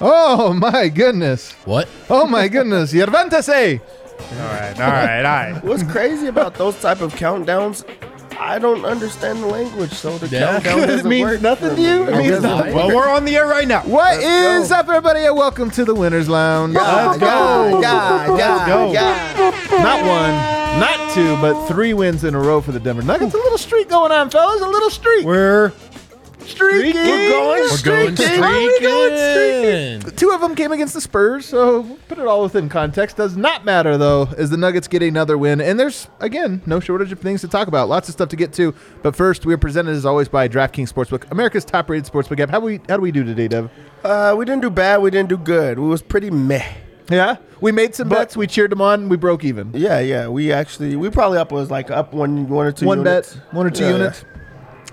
Oh my goodness. What? Oh my goodness. Yervantase. All right, all right, all right. What's crazy about those type of countdowns? I don't understand the language, so the Yeah. countdown It doesn't means work nothing for to you? me. It means really? nothing. Well, we're on the air right now. What Let's is go. up, everybody? And welcome to the Winners Lounge. Let's go. Yeah, Let's go. Not one, not two, but three wins in a row for the Denver Nuggets. A little streak going on, fellas. A little streak. We're streaking. We're going We're going Streaking. We're going streaking. Two of them came against the Spurs, so put it all within context. Does not matter though, as the Nuggets get another win, and there's again no shortage of things to talk about. Lots of stuff to get to, but first we are presented as always by DraftKings Sportsbook, America's top-rated sportsbook app. How we how do we do today, Dev? Uh, we didn't do bad. We didn't do good. We was pretty meh. Yeah, we made some bets. We cheered them on. We broke even. Yeah, yeah. We actually we probably up was like up one one or two One units. bet, one or two Yeah, units.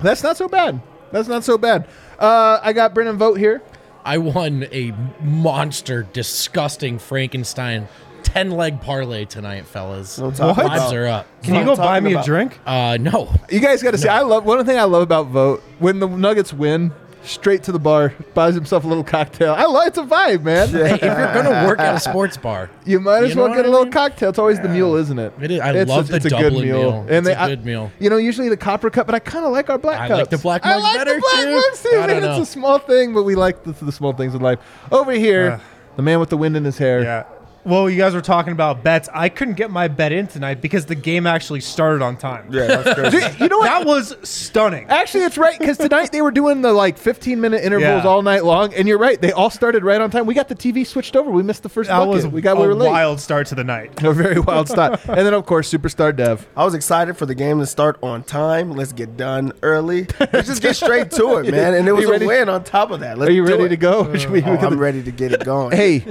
That's not so bad. That's not so bad. Uh, I got Brendan Vogt here. I won a monster, disgusting Frankenstein 10 leg parlay tonight, fellas. Don't talk What? Vibes about- are up. Can you go buy talking me a drink? Uh, no. You guys got to see. I love one thing I love about Vogt when the Nuggets win. Straight to the bar, buys himself a little cocktail. I love it's a vibe, man. If you're going to work at a sports bar, You might as You well get a little cocktail. It's always the mule, isn't it? It is. I It's love a, the it's a good meal. meal. And It's they, a I- good meal. You know, usually the copper cup, but I kind of like our black I cups. like the black I mug like better, the black too. ones too. I Man, it's a small thing, but we like the, the small things in life. Over here, Uh. the man with the wind in his hair. Yeah. Well, you guys were talking about bets. I couldn't get my bet in tonight because the game actually started on time. Yeah, that's crazy. Dude, you know what? That was stunning. Actually, it's right because tonight they were doing the like 15 minute intervals Yeah. all night long, and you're right. They all started right on time. We got the TV switched over. We missed the first That bucket. was we got a we were late. wild start to the night. A very wild start. and then of course Superstar Dev. I was excited for the game to start on time. Let's get done early. Let's just get straight to it, man. And it was you a ready? win on top of that. Let's Are you do ready it. to go? Should we- Oh, I'm ready to get it going. hey,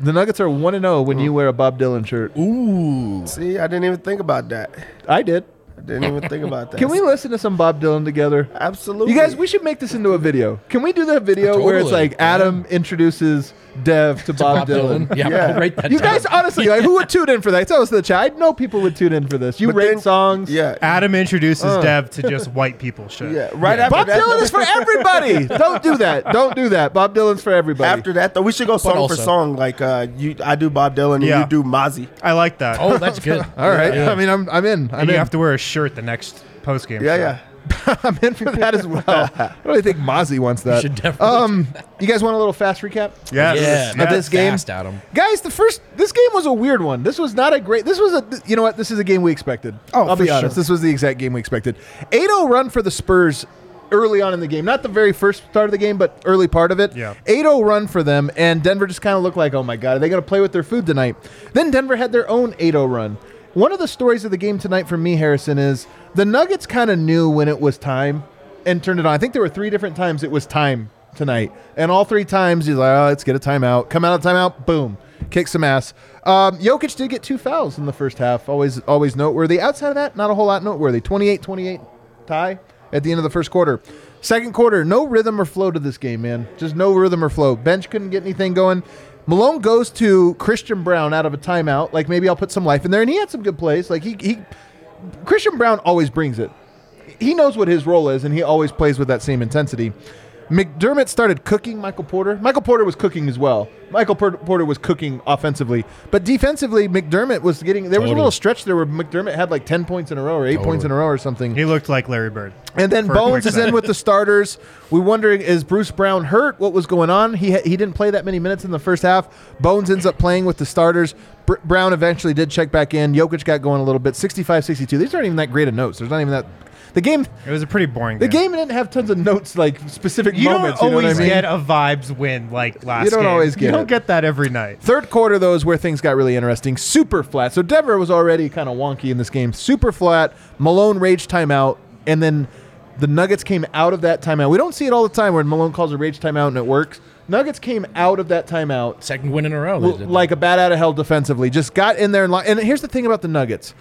the Nuggets are one and zero when you mm. wear a Bob Dylan shirt. Ooh. See, I didn't even think about that. I did. I didn't even think about that. Can we listen to some Bob Dylan together? Absolutely. You guys, we should make this into a video. Can we do that video where it's Totally, like Adam introduces Dev to, Bob, Bob Dylan? Dylan. Yeah, Yeah. I'll write that You down. guys, honestly, like, who would tune in for that? Tell us in the chat. I know people would tune in for this. You But rate then- songs. Yeah. Adam introduces Uh. Dev to just white people shit. Yeah. Right after Bob that. Dylan though- is for everybody. Don't do that. Don't do that. Bob Dylan's for everybody. After that, though, we should go song also- for song. Like uh, you, I do Bob Dylan, and Yeah. you do Mozzie. I like that. Oh, that's good. All right. Yeah. I mean, I'm I'm in. I'm and in. you have to wear a shirt the next post game. Yeah, yeah. I'm in for that as well. I really think Mozzie wants that. should definitely um, you guys want a little fast recap? Yes. Yeah. Of this game? Fast, Adam. Guys, the first this game was a weird one. This was not a great. This was a you know what? This is a game we expected. Oh, I'll be honest. sure. This was the exact game we expected. 8-0 run for the Spurs early on in the game. Not the very first start of the game, but early part of it. Yeah. 8-0 run for them, and Denver just kind of looked like, oh my god, are they going to play with their food tonight? Then Denver had their own 8-0 run. One of the stories of the game tonight for me, Harrison, is the Nuggets kind of knew when it was time and turned it on. I think there were three different times it was time tonight, and all three times he's like, oh, let's get a timeout. Come out of timeout, boom, kick some ass. Um, Jokic did get two fouls in the first half, always always noteworthy. Outside of that, not a whole lot noteworthy. 28-28 tie at the end of the first quarter. Second quarter, no rhythm or flow to this game, man. Just no rhythm or flow. Bench couldn't get anything going. Malone goes to Christian Braun out of a timeout. Like maybe I'll put some life in there, and he had some good plays. Like he, he Christian Braun always brings it. He knows what his role is, and he always plays with that same intensity. McDermott started cooking Michael Porter. Michael Porter was cooking as well. Michael Por- Porter was cooking offensively, but defensively, McDermott was getting. There was a little stretch there where McDermott had like ten points in a row or eight points in a row or something. He looked like Larry Bird. And then for a quick Bones is in with the starters. We're wondering is Bruce Brown hurt? What was going on? He ha- he didn't play that many minutes in the first half. Bones ends up playing with the starters. Br- Brown eventually did check back in. Jokic got going a little bit. 65-62. These aren't even that great of notes. There's not even that. The game. It was a pretty boring game. The game. game didn't have tons of notes like specific You moments. don't you know what always I mean? get a vibes win like last You don't game. always get You don't it. get that every night. Third quarter, though, is where things got really interesting. Super flat. So Denver was already kind of wonky in this game. Super flat. Malone rage timeout, and then the Nuggets came out of that timeout. We don't see it all the time where Malone calls a rage timeout and it works. Nuggets came out of that timeout Second win in a row. they l- did. like a bat out of hell defensively. Just got in there and, li- and here's the thing about the Nuggets: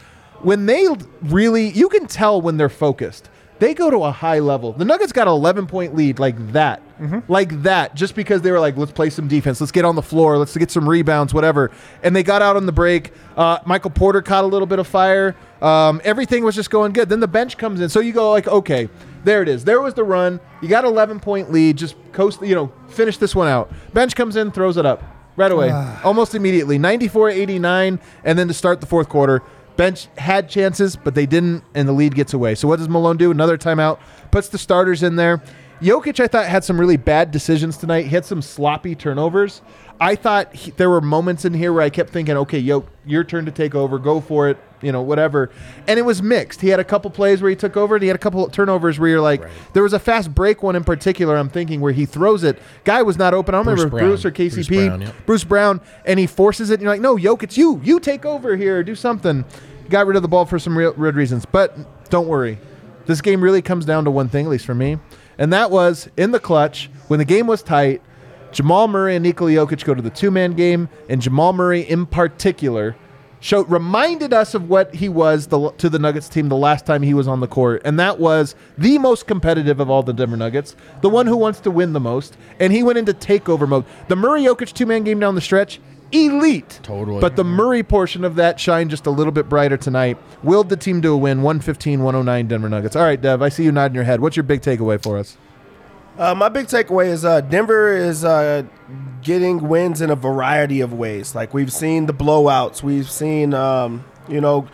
when they really, you can tell when they're focused. They go to a high level. The Nuggets got an 11 point lead like that, like that, just because they were like, let's play some defense, let's get on the floor, let's get some rebounds, whatever. And they got out on the break. Uh, Michael Porter caught a little bit of fire. Um, everything was just going good. Then the bench comes in, so you go like, okay, there it is. There was the run. You got 11 point lead. Just coast, you know, finish this one out. Bench comes in, throws it up right away, almost immediately. 94 89, and then to start the fourth quarter, bench had chances, but they didn't, and the lead gets away. So what does Malone do? Another timeout, puts the starters in there. Jokic, I thought, had some really bad decisions tonight. He had some sloppy turnovers. I thought he, there were moments in here where I kept thinking, okay, Yoke, your turn to take over, go for it, you know, whatever. And it was mixed. He had a couple plays where he took over, and he had a couple of turnovers where you're like, there was a fast break one in particular, I'm thinking, where he throws it. Guy was not open. I don't Bruce remember Brown. Bruce or KCP. Bruce Brown, yeah. Bruce Brown, and he forces it, and you're like, no, Yoke, it's you. You take over here. Do something. Got rid of the ball for some real, real reasons. But don't worry. This game really comes down to one thing, at least for me. And that was in the clutch, when the game was tight, Jamal Murray and Nikola Jokic go to the two man game, and Jamal Murray in particular showed reminded us of what he was the, to the Nuggets team the last time he was on the court, and that was the most competitive of all the Denver Nuggets, the one who wants to win the most, and he went into takeover mode. The Murray Jokic two man game down the stretch, elite. Totally. But the Murray portion of that shined just a little bit brighter tonight. Willed the team to a win, 115 109 Denver Nuggets. All right, Dev, I see you nodding your head. What's your big takeaway for us? Uh, my big takeaway is uh, Denver is uh, getting wins in a variety of ways. Like we've seen the blowouts, we've seen um, you know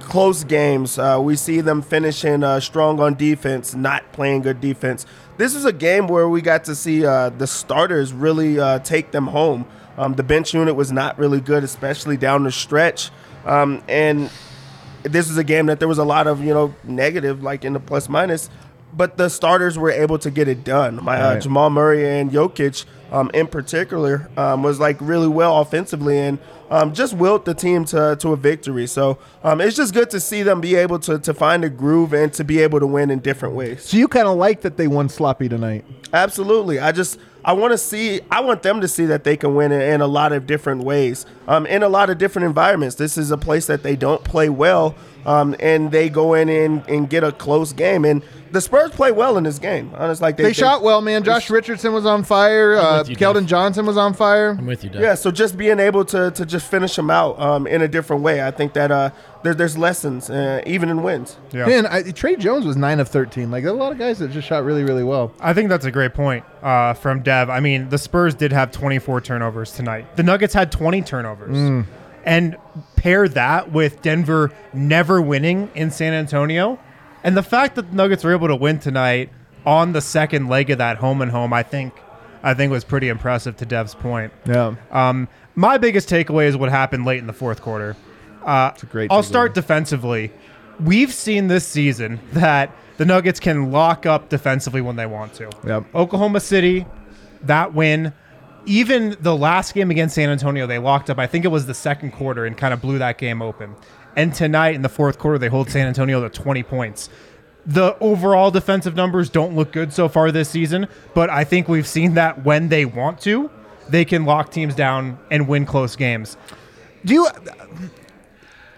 close games. Uh, we see them finishing uh, strong on defense, not playing good defense. This is a game where we got to see uh, the starters really take them home. Um, the bench unit was not really good, especially down the stretch, um, and this is a game that there was a lot of you know negative, like in the plus minus, but the starters were able to get it done. My uh, Right. Jamal Murray and Jokic, um, in particular, um, was like really well offensively and um, just willed the team to to a victory. So um, it's just good to see them be able to to find a groove and to be able to win in different ways. So you kind of like that they won sloppy tonight. Absolutely. I just I want to see I want them to see that they can win in, in a lot of different ways, um, in a lot of different environments. This is a place that they don't play well, um, and they go in and, and get a close game. And the Spurs play well in this game. Honestly, like they, They, shot well, man. Josh Richardson was on fire. Uh, with you, Keldon Dave. Johnson was on fire. I'm with you, Doug. Yeah, so just being able to to just finish them out um, in a different way, I think that uh, there, there's lessons uh, even in wins. Yeah. Man, I, Tre Jones was nine of thirteen. Like a lot of guys that just shot really, really well. I think that's a great point uh, from Dev. I mean, the Spurs did have 24 turnovers tonight. The Nuggets had 20 turnovers. And pair that with Denver never winning in San Antonio. And the fact that the Nuggets were able to win tonight on the second leg of that home and home, I think I think was pretty impressive to Dev's point. Yeah. Um, my biggest takeaway is what happened late in the fourth quarter. Uh, a great I'll start defensively. We've seen this season that the Nuggets can lock up defensively when they want to. Yep. Oklahoma City, that win. Even the last game against San Antonio, they locked up. I think it was the second quarter and kind of blew that game open. And tonight in the fourth quarter, they hold San Antonio to 20 points. The overall defensive numbers don't look good so far this season, but I think we've seen that when they want to, they can lock teams down and win close games. Do you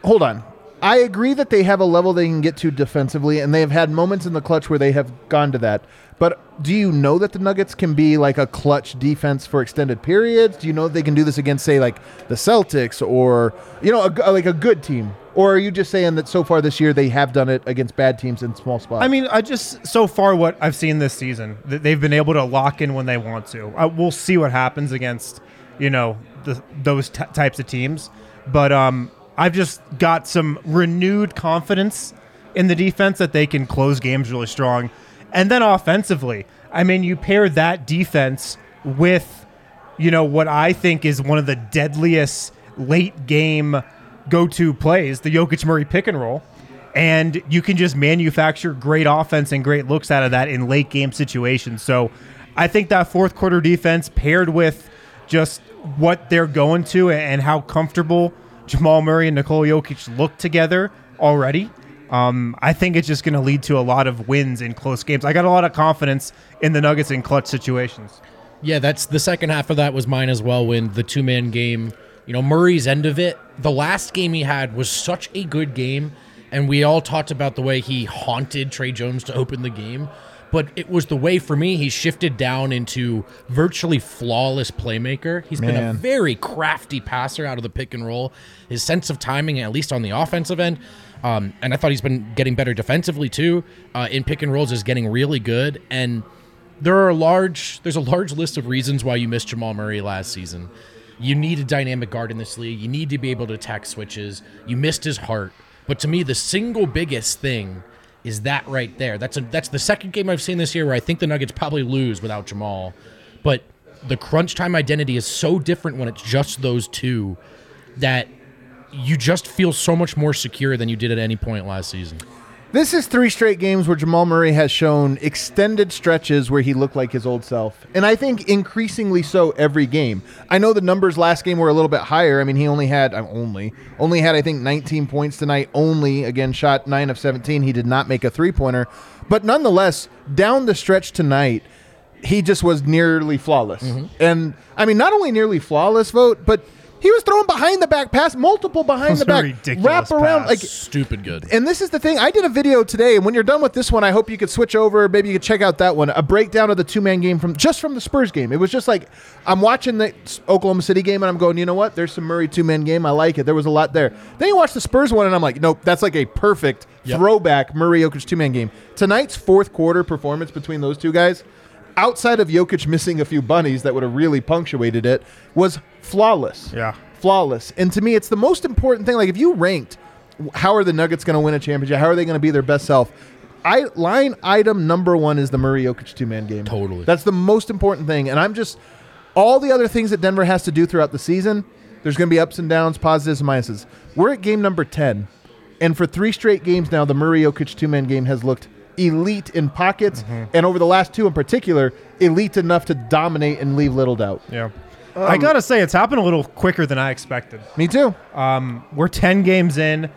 hold on? I agree that they have a level they can get to defensively, and they have had moments in the clutch where they have gone to that. But do you know that the Nuggets can be like a clutch defense for extended periods? Do you know they can do this against, say, like the Celtics or you know, a, like a good team? Or are you just saying that so far this year they have done it against bad teams in small spots? I mean, I just so far what I've seen this season, they've been able to lock in when they want to. Uh, we'll see what happens against, you know, the, those t- types of teams. But um, I've just got some renewed confidence in the defense that they can close games really strong, and then offensively, I mean, you pair that defense with, you know, what I think is one of the deadliest late game go-to plays, the Jokic Murray pick and roll and you can just manufacture great offense and great looks out of that in late game situations. So I think that fourth quarter defense paired with just what they're going to and how comfortable Jamal Murray and Nikola Jokic look together already. Um, I think it's just going to lead to a lot of wins in close games. I got a lot of confidence in the Nuggets in clutch situations. Yeah, that's the second half of that was mine as well. When the two man game, you know, Murray's end of it, the last game he had was such a good game, and we all talked about the way he haunted Tre Jones to open the game. But it was the way for me he shifted down into virtually flawless playmaker. He's been a very crafty passer out of the pick and roll. His sense of timing, at least on the offensive end, um, and I thought he's been getting better defensively too. Uh, in pick and rolls is getting really good, and there are a large there's a large list of reasons why you missed Jamal Murray last season. You need a dynamic guard in this league. You need to be able to attack switches. You missed his heart. But to me, the single biggest thing is that right there. That's a that's the second game I've seen this year where I think the Nuggets probably lose without Jamal. But the crunch time identity is so different when it's just those two that you just feel so much more secure than you did at any point last season. This is three straight games where Jamal Murray has shown extended stretches where he looked like his old self. And I think increasingly so every game. I know the numbers last game were a little bit higher. I mean, he only had I'm only only had I think 19 points tonight only again shot 9 of 17. He did not make a three-pointer. But nonetheless, down the stretch tonight, he just was nearly flawless. Mm-hmm. And I mean, not only nearly flawless Vogt, but he was throwing behind the back pass, multiple behind the back, wrap around pass. like Stupid good. and this is the thing. I did a video today, and when you're done with this one, I hope you could switch over. Maybe you could check out that one. A breakdown of the two man game from just from the Spurs game. It was just like I'm watching the Oklahoma City game, and I'm going, you know what? There's some Murray two man game. I like it. There was a lot there. Then you watch the Spurs one, and I'm like, nope, that's like a perfect Yep. throwback Murray Jokic two man game. Tonight's fourth quarter performance between those two guys. Outside of Jokic missing a few bunnies that would have really punctuated it, was flawless Yeah. flawless. And to me, it's the most important thing. Like if you ranked, how are the Nuggets going to win a championship? How are they going to be their best self? I line item number one is the Murray Jokic two man game. Totally. that's the most important thing. And I'm just all the other things that Denver has to do throughout the season. There's going to be ups and downs, positives and minuses. We're at game number ten, and for three straight games now, the Murray Jokic two man game has looked elite in pockets, mm-hmm. and over the last two in particular, elite enough to dominate and leave little doubt. Yeah. Um, I got to say, it's happened a little quicker than I expected. Me too. Um, we're 10 games in.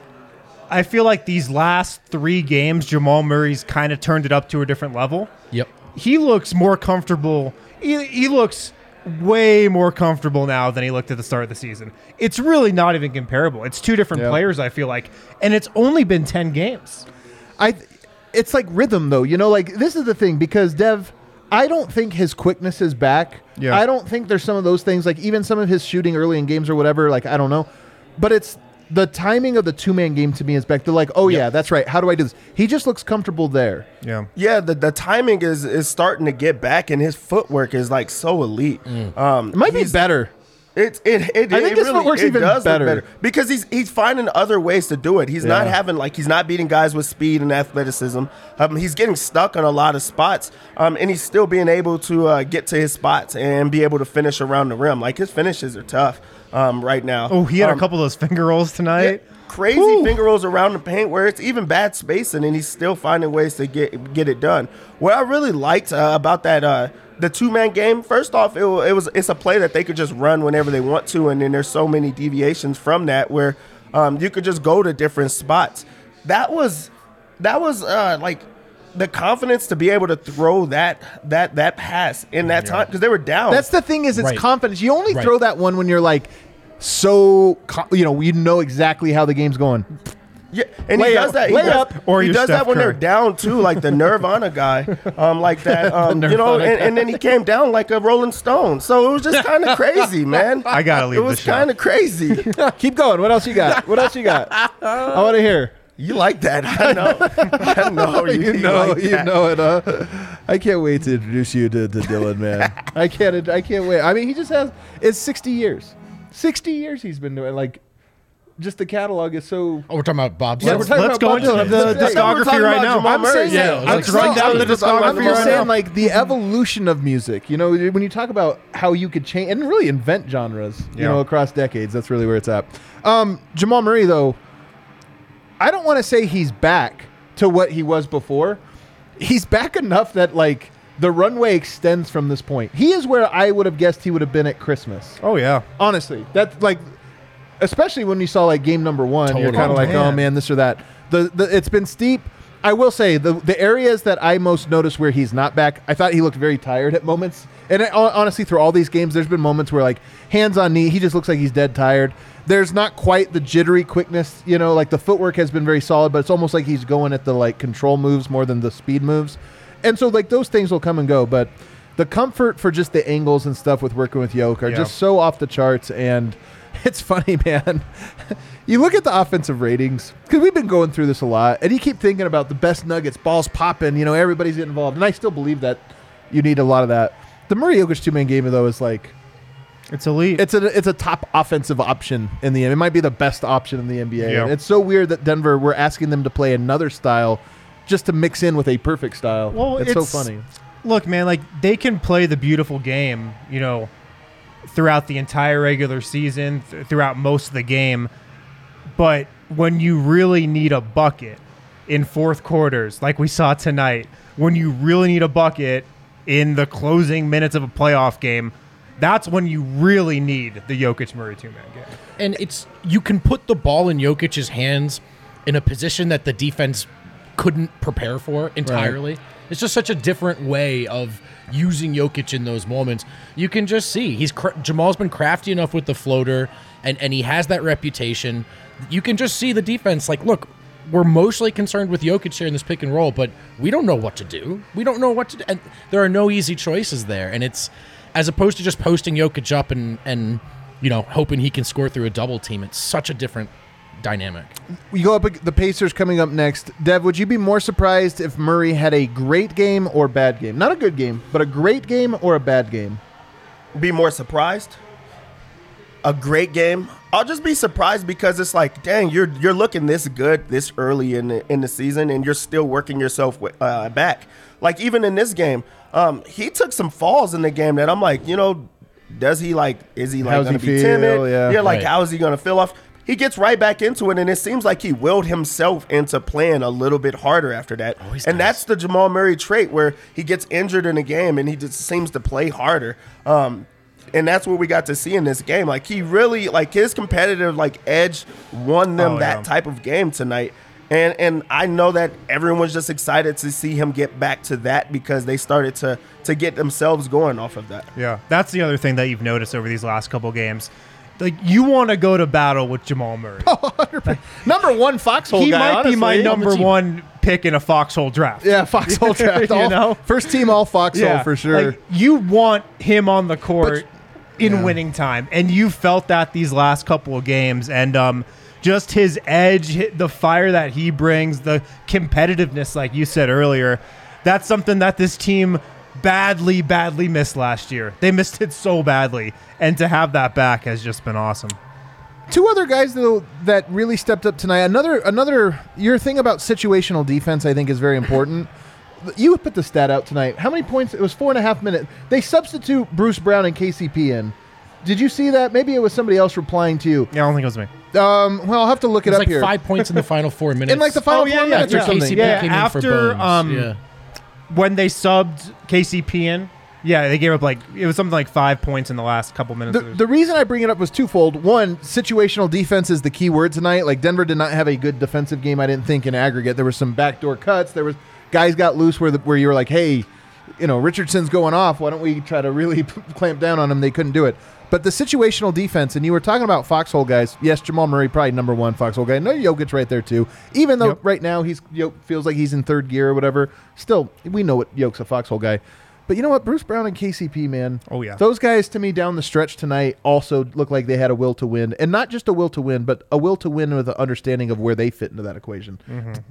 I feel like these last three games, Jamal Murray's kind of turned it up to a different level. Yep. He looks more comfortable. He, he looks way more comfortable now than he looked at the start of the season. It's really not even comparable. It's two different Yeah. players, I feel like. And it's only been 10 games. I it's like rhythm though, you know, like this is the thing because Dev I don't think his quickness is back. Yeah. I don't think there's some of those things like even some of his shooting early in games or whatever, like I don't know. But it's the timing of the two man game to me is back. They're like, oh yeah, that's right. How do I do this? He just looks comfortable there. Yeah. Yeah, the, the timing is is starting to get back, and his footwork is like so elite. Um, It might be better. It it it, I think it really, it even does look better. because he's he's finding other ways to do it. He's not having like he's not beating guys with speed and athleticism. Um, he's getting stuck on a lot of spots, um, and he's still being able to uh, get to his spots and be able to finish around the rim. Like his finishes are tough um, right now. Oh, he had Um, a couple of those finger rolls tonight. crazy Whew. finger rolls around the paint where it's even bad spacing and he's still finding ways to get get it done. What I really liked uh, about that uh, the two man game, first off, it, it was it's a play that they could just run whenever they want to, and then there's so many deviations from that where um, you could just go to different spots. That was that was uh, like the confidence to be able to throw that that that pass in that time because they were down. That's the thing is it's Right. confidence. You only Right. throw that one when you're like so you know, you know exactly how the game's going. Yeah, and he Layup, does that. He layup. does, Or he you're does that Steph when they're down too, like the Nirvana guy, um, like that. Um, you know, Nirvana and, and then he came down like a Rolling Stone. So it was just kind of crazy, man. I gotta leave It was show. kind of crazy. Keep going. What else you got? What else you got? I want to hear. You like that? I know. I know. You know, like you that. know it. Uh, I can't wait to introduce you to, to Dylan, man. I can't. I can't wait. I mean, he just has. It's sixty years. Sixty years he's been doing. Like, just the catalog is so. Oh, we're talking about Bob. Yeah, Dylan. we're talking let's about go Bob into Dylan. the Let's- I thought we were discography talking right now. Jamal I'm Murray. saying, Yeah, that- it was I'm like saying- run down the I'm just right saying, now. like the evolution of music. You know, when you talk about how you could change and really invent genres, you Yeah. know, across decades. That's really where it's at. Um, Jamal Murray, though, I don't want to say he's back to what he was before. He's back enough that like the runway extends from this point. He is where I would have guessed he would have been at Christmas. Oh yeah. Honestly, that's like, especially when you saw like game number one, you're kind of Oh, like, oh man. man, this or that. The, the it's been steep. I will say the the areas that I most noticed where he's not back, I thought he looked very tired at moments. And I, honestly, through all these games, there's been moments where like hands on knee, he just looks like he's dead tired. There's not quite the jittery quickness, you know, like the footwork has been very solid, but it's almost like he's going at the like control moves more than the speed moves. And so like those things will come and go, but the comfort for just the angles and stuff with working with Yoke are Yeah. just so off the charts and it's funny, man. you look at the offensive ratings because we've been going through this a lot, and you keep thinking about the best Nuggets, balls popping. You know, everybody's getting involved, and I still believe that you need a lot of that. The Murray Jokic two man game though is like It's elite. it's a it's a top offensive option in the NBA. It might be the best option in the NBA. Yeah. It's so weird that Denver we're asking them to play another style just to mix in with a perfect style. Well, it's, so funny. look, man, like they can play the beautiful game, you know, throughout the entire regular season, th- throughout most of the game. But when you really need a bucket in fourth quarters, like we saw tonight, when you really need a bucket in the closing minutes of a playoff game, that's when you really need the Jokic Murray two man game. and it's you can put the ball in Jokic's hands in a position that the defense couldn't prepare for entirely. It's just such a different way of using Jokic in those moments. You can just see he's Jamal's been crafty enough with the floater, and and he has that reputation. You can just see the defense like, look, we're mostly concerned with Jokic here in this pick and roll, but we don't know what to do. We don't know what to do, and there are no easy choices there. And it's as opposed to just posting Jokic up and and you know hoping he can score through a double team. It's such a different dynamic. We go up the Pacers coming up next. Dev, would you be more surprised if Murray had a great game or bad game? Not a good game, but a great game or a bad game? be more surprised. A great game. I'll just be surprised because it's like, dang, you're you're looking this good this early in the in the season, and you're still working yourself wi- uh, back. Like even in this game, um, he took some falls in the game that I'm like, you know, does he like? Is he like How's going he to be feel? timid? Yeah. like Right. how is he going to feel off? He gets right back into it, and it seems like he willed himself into playing a little bit harder after that. Always and does. that's the Jamal Murray trait where he gets injured in a game and he just seems to play harder. Um, and that's what we got to see in this game. Like he really, like his competitive like edge won them Oh, that yeah. type of game tonight. And and I know that everyone's just excited to see him get back to that because they started to to get themselves going off of that. Yeah, that's the other thing that you've noticed over these last couple games. Like you want to go to battle with Jamal Murray. Number one foxhole he guy. might be my number team. one pick in a foxhole draft. Yeah, foxhole draft. You all, know? First team all foxhole for sure. Like, you want him on the court in yeah. winning time, and you felt that these last couple of games, and um, just his edge, the fire that he brings, the competitiveness, like you said earlier, that's something that this team badly, badly missed last year. They missed it so badly, and to have that back has just been awesome. Two other guys though that really stepped up tonight. Another another your thing about situational defense I think is very important. You put the stat out tonight. How many points? It was four and a half minutes. They substitute Bruce Brown and KCP in. Did you see that? Maybe it was somebody else replying to you. Yeah, I don't think it was me. Um, well, I'll have to look It it was up like here. five points in the final four minutes. in like the final Oh, yeah, four yeah, minutes yeah. or something. KCP Yeah, came after, in for Bones. um, yeah. When they subbed KCP in, yeah, they gave up like it was something like five points in the last couple minutes. The, the reason I bring it up was twofold. One, situational defense is the key word tonight. Like Denver did not have a good defensive game. I didn't think in aggregate. There were some backdoor cuts. There was guys got loose where the, where you were like, hey, you know, Richardson's going off. Why don't we try to really clamp down on him? They couldn't do it. But the situational defense, and you were talking about foxhole guys. Yes, Jamal Murray probably number one foxhole guy. No, Jokic right there too. Even though Yep. right now he's Jok feels like he's in third gear or whatever. Still, we know what Jok's a foxhole guy. But you know what, Bruce Brown and KCP, man. Oh, yeah. those guys to me down the stretch tonight also look like they had a will to win, and not just a will to win, but a will to win with an understanding of where they fit into that equation.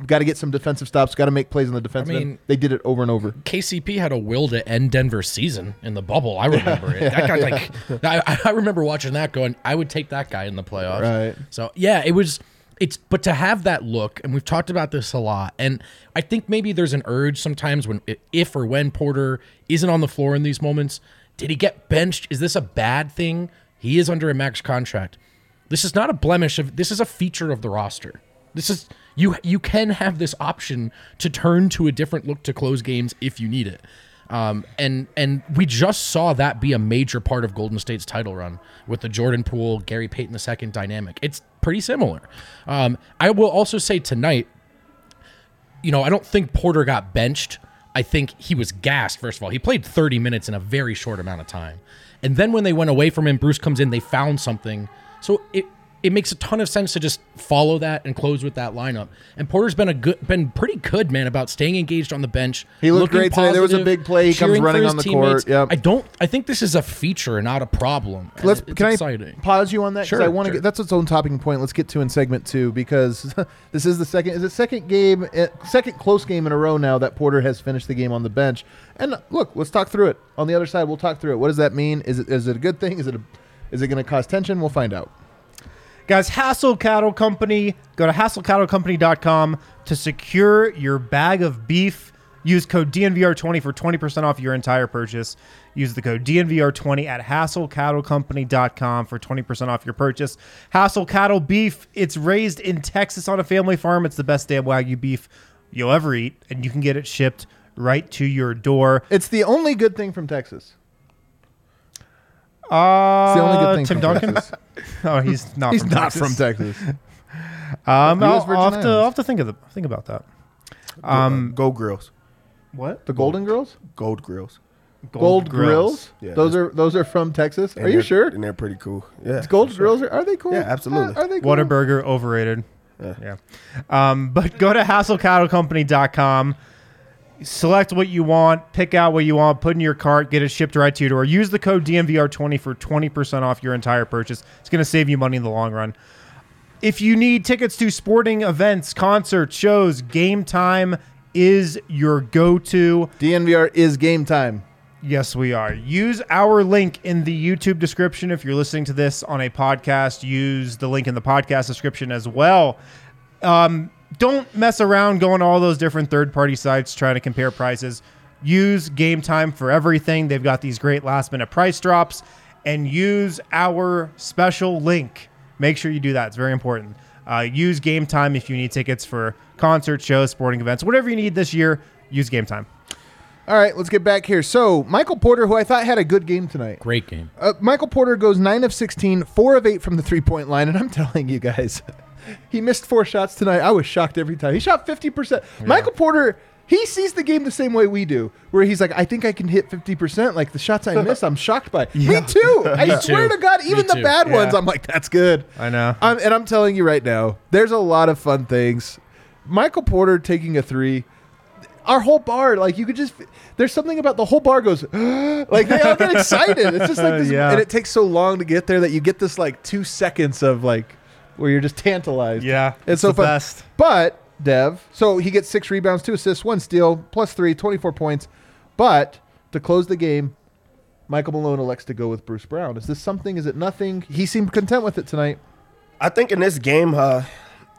Got to get some defensive stops. Got to make plays on the defensive Mm-hmm. I mean- end. They did it over and over. KCP had a will to end Denver's season in the bubble. I remember it. That guy, like, I, I remember watching that going. I would take that guy in the playoffs. Right. So yeah, it was. It's but to have that look, and we've talked about this a lot, and I think maybe there's an urge sometimes when if or when Porter isn't on the floor in these moments. Did he get benched? Is this a bad thing? He is under a max contract. This is not a blemish of this is a feature of the roster. This is you you can have this option to turn to a different look to close games if you need it. Um, and and we just saw that be a major part of Golden State's title run with the Jordan Poole, Gary Payton II dynamic. It's pretty similar. Um, I will also say tonight, you know, I don't think Porter got benched. I think he was gassed, first of all. He played 30 minutes in a very short amount of time. And then when they went away from him, Bruce comes in, they found something. So it it makes a ton of sense to just follow that and close with that lineup. And Porter's been a good been pretty good, man, about staying engaged on the bench. He looked great today. There was a big play. He comes running on the teammates. court. Yep. I don't I think this is a feature, not a problem. Let's can exciting. I pause you on that? Sure, I want to sure. get that's its own topping point. Let's get to in segment two because this is the second is it second game eh, second close game in a row now that Porter has finished the game on the bench. And look, let's talk through it. On the other side, we'll talk through it. What does that mean? Is it is it a good thing? Is it a, is it going to cause tension? We'll find out. Guys, Hassle Cattle Company. Go to hasslecattlecompany.com to secure your bag of beef. Use code DNVR20 for 20% off your entire purchase. Use the code DNVR20 at hasslecattlecompany.com for 20% off your purchase. Hassle Cattle Beef, it's raised in Texas on a family farm. It's the best damn Wagyu beef you'll ever eat, and you can get it shipped right to your door. It's the only good thing from Texas. Uh, It's the only good thing Tim from Duncan? Texas. oh, he's not He's from not Texas. from Texas. Um, I'll, I'll have to, I'll have to think of the, think about that. Um, Gold Grills. What? The Golden Girls? Gold Grills. Gold, Grills? Yeah, those are those are from Texas. And Are you sure? And they're pretty cool. Yeah. Gold for sure. Grills are, are they cool? Yeah, absolutely. Are, are they cool? Whataburger overrated. Yeah. Yeah. Um, but go to hasslecattlecompany.com. Select what you want, pick out what you want, put in your cart, get it shipped right to your door. Use the code DNVR20 for 20% off your entire purchase. It's going to save you money in the long run. If you need tickets to sporting events, concerts, shows, game time is your go to. DNVR is game time. Yes, we are. Use our link in the YouTube description. If you're listening to this on a podcast, use the link in the podcast description as well. Um, don't mess around going to all those different third party sites trying to compare prices. Use Game Time for everything. They've got these great last minute price drops and use our special link. Make sure you do that. It's very important. Uh, use Game Time if you need tickets for concerts, shows, sporting events, whatever you need this year. Use Game Time. All right, let's get back here. So, Michael Porter, who I thought had a good game tonight. Great game. Uh, Michael Porter goes 9 of 16, 4 of 8 from the three point line. And I'm telling you guys, he missed four shots tonight. I was shocked every time. He shot 50%. Michael Porter, he sees the game the same way we do, where he's like, I think I can hit 50%. Like the shots I miss, I'm shocked by. Me too. I Me swear too. to God, Me even the too. bad ones, I'm like, that's good. I know. I'm, and I'm telling you right now, there's a lot of fun things. Michael Porter taking a three. Our whole bar, like you could just, there's something about the whole bar goes, like they all get excited. It's just like this, Yeah. and it takes so long to get there that you get this like two seconds of like where you're just tantalized. Yeah, it's, it's so the fun. best. But Dev, so he gets six rebounds, two assists, one steal, plus three, 24 points. But to close the game, Michael Malone elects to go with Bruce Brown. Is this something? Is it nothing? He seemed content with it tonight. I think in this game, uh,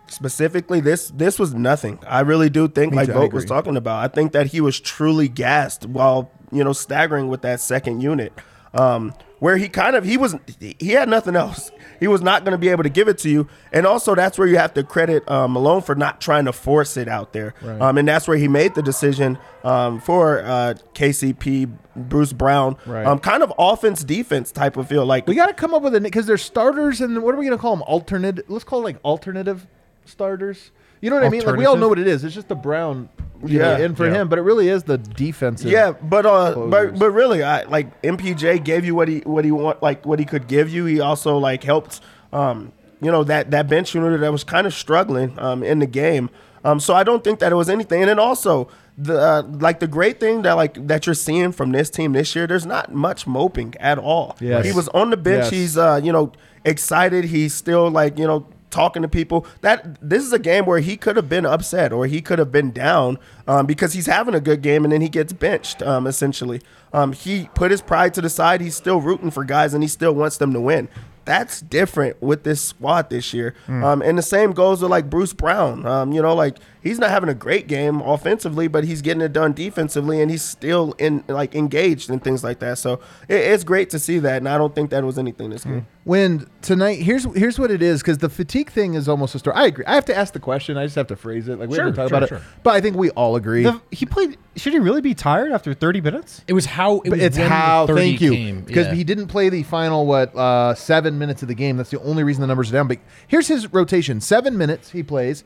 specifically, this this was nothing. I really do think, Me like too, Vogt was talking about, I think that he was truly gassed while you know staggering with that second unit, um, where he kind of he was he had nothing else. He was not going to be able to give it to you, and also that's where you have to credit um, Malone for not trying to force it out there, um, and that's where he made the decision um, for uh, KCP, Bruce Brown, Right. um, kind of offense defense type of feel. Like We got to come up with a because they're starters, and what are we going to call them? Alternate. Let's call it like alternative starters. You know what I mean? Like we all know what it is. It's just the brown Yeah. in for Yeah. him, but it really is the defensive. Yeah, but uh, closers. but but really, I like MPJ gave you what he what he want like what he could give you. He also like helped, um, you know that that bench unit that was kind of struggling um in the game. Um, so I don't think that it was anything. And then also the uh, like the great thing that like that you're seeing from this team this year, there's not much moping at all. Yes. he was on the bench. Yes. He's uh, you know excited. He's still like you know talking to people. That this is a game where he could have been upset or he could have been down um, because he's having a good game and then he gets benched. Um, essentially, um, he put his pride to the side. He's still rooting for guys and he still wants them to win. That's different with this squad this year. Um, and the same goes with like Bruce Brown. Um, you know, like he's not having a great game offensively, but he's getting it done defensively, and he's still in like engaged and things like that. So it, it's great to see that, and I don't think that was anything this game. When tonight, here's here's what it is because the fatigue thing is almost a story. I agree. I have to ask the question. I just have to phrase it. Like we Sure, have to talk sure, about sure. it. But I think we all agree. The, he played. Should he really be tired after 30 minutes? It was how it was it's when the how thank you because Yeah. he didn't play the final what uh, seven minutes of the game. That's the only reason the numbers are down. But here's his rotation: seven minutes he plays s-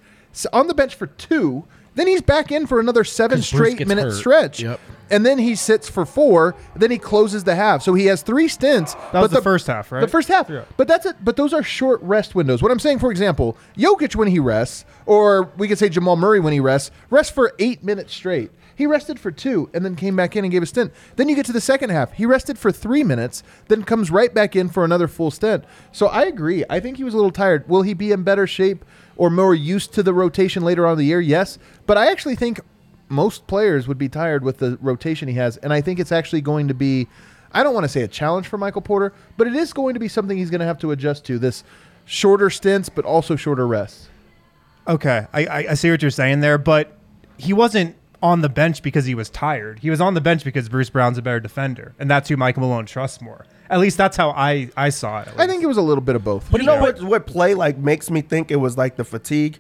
on the bench for two. Then he's back in for another seven straight minute hurt. stretch. Yep. And then he sits for four. Then he closes the half. So he has three stints. That but was the first half, right? The first half. Yeah. But that's it. But those are short rest windows. What I'm saying, for example, Jokic when he rests, or we could say Jamal Murray when he rests, rests for eight minutes straight. He rested for two and then came back in and gave a stint. Then you get to the second half. He rested for three minutes, then comes right back in for another full stint. So I agree. I think he was a little tired. Will he be in better shape or more used to the rotation later on in the year? Yes. But I actually think most players would be tired with the rotation he has. And I think it's actually going to be, I don't want to say a challenge for Michael Porter, but it is going to be something he's going to have to adjust to this shorter stints, but also shorter rests. Okay, I, I, I see what you're saying there, but he wasn't on the bench because he was tired. He was on the bench because Bruce Brown's a better defender, and that's who Michael Malone trusts more. At least that's how I, I saw it. at I think it was a little bit of both. But you know what? What play like makes me think it was like the fatigue.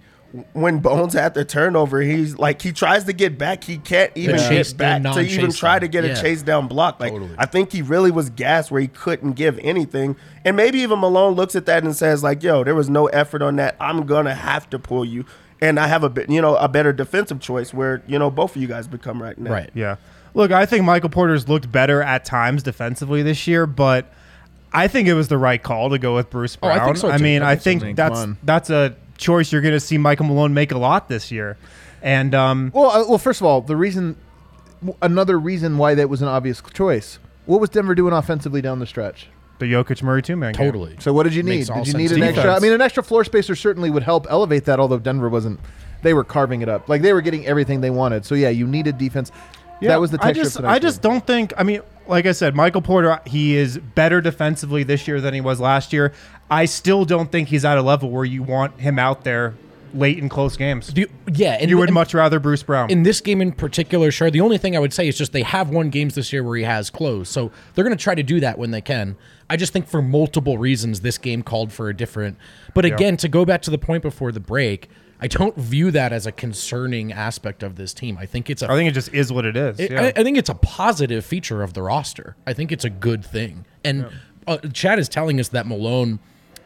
When Bones had the turnover, he's like he tries to get back, he can't even chase get back to even non-chase try down. to get Yeah. a chase down block. Like Totally. I think he really was gassed where he couldn't give anything, and maybe even Malone looks at that and says like, "Yo, there was no effort on that. I'm gonna have to pull you." And I have a bit, you know, a better defensive choice where you know both of you guys become right now. right. Yeah. Look, I think Michael Porter's looked better at times defensively this year, but I think it was the right call to go with Bruce Oh, Brown. I think so, too. mean, I I think so, think that's that's a choice you're going to see Michael Malone make a lot this year. And um, Well, uh, well, first of all, the reason, another reason why that was an obvious choice. What was Denver doing offensively down the stretch? the Jokic Murray two man game. Totally. So what did you need? Makes Did you need an to me. extra? I mean, an extra floor spacer certainly would help elevate that. Although Denver wasn't, they were carving it up. Like they were getting everything they wanted. So yeah, you needed defense. That was the I just of I just don't think. I mean, like I said, Michael Porter he is better defensively this year than he was last year. I still don't think he's at a level where you want him out there late in close games. Do you- yeah, and you would and much rather Bruce Brown. in this game in particular. Sure, the only thing I would say is just they have won games this year where he has closed, so they're going to try to do that when they can. I just think for multiple reasons this game called for a different. But again, to go back to the point before the break, I don't view that as a concerning aspect of this team. I think it's a I think it just is what it is. It- yeah. I, I think it's a positive feature of the roster. I think it's a good thing. And uh, Chad is telling us that Malone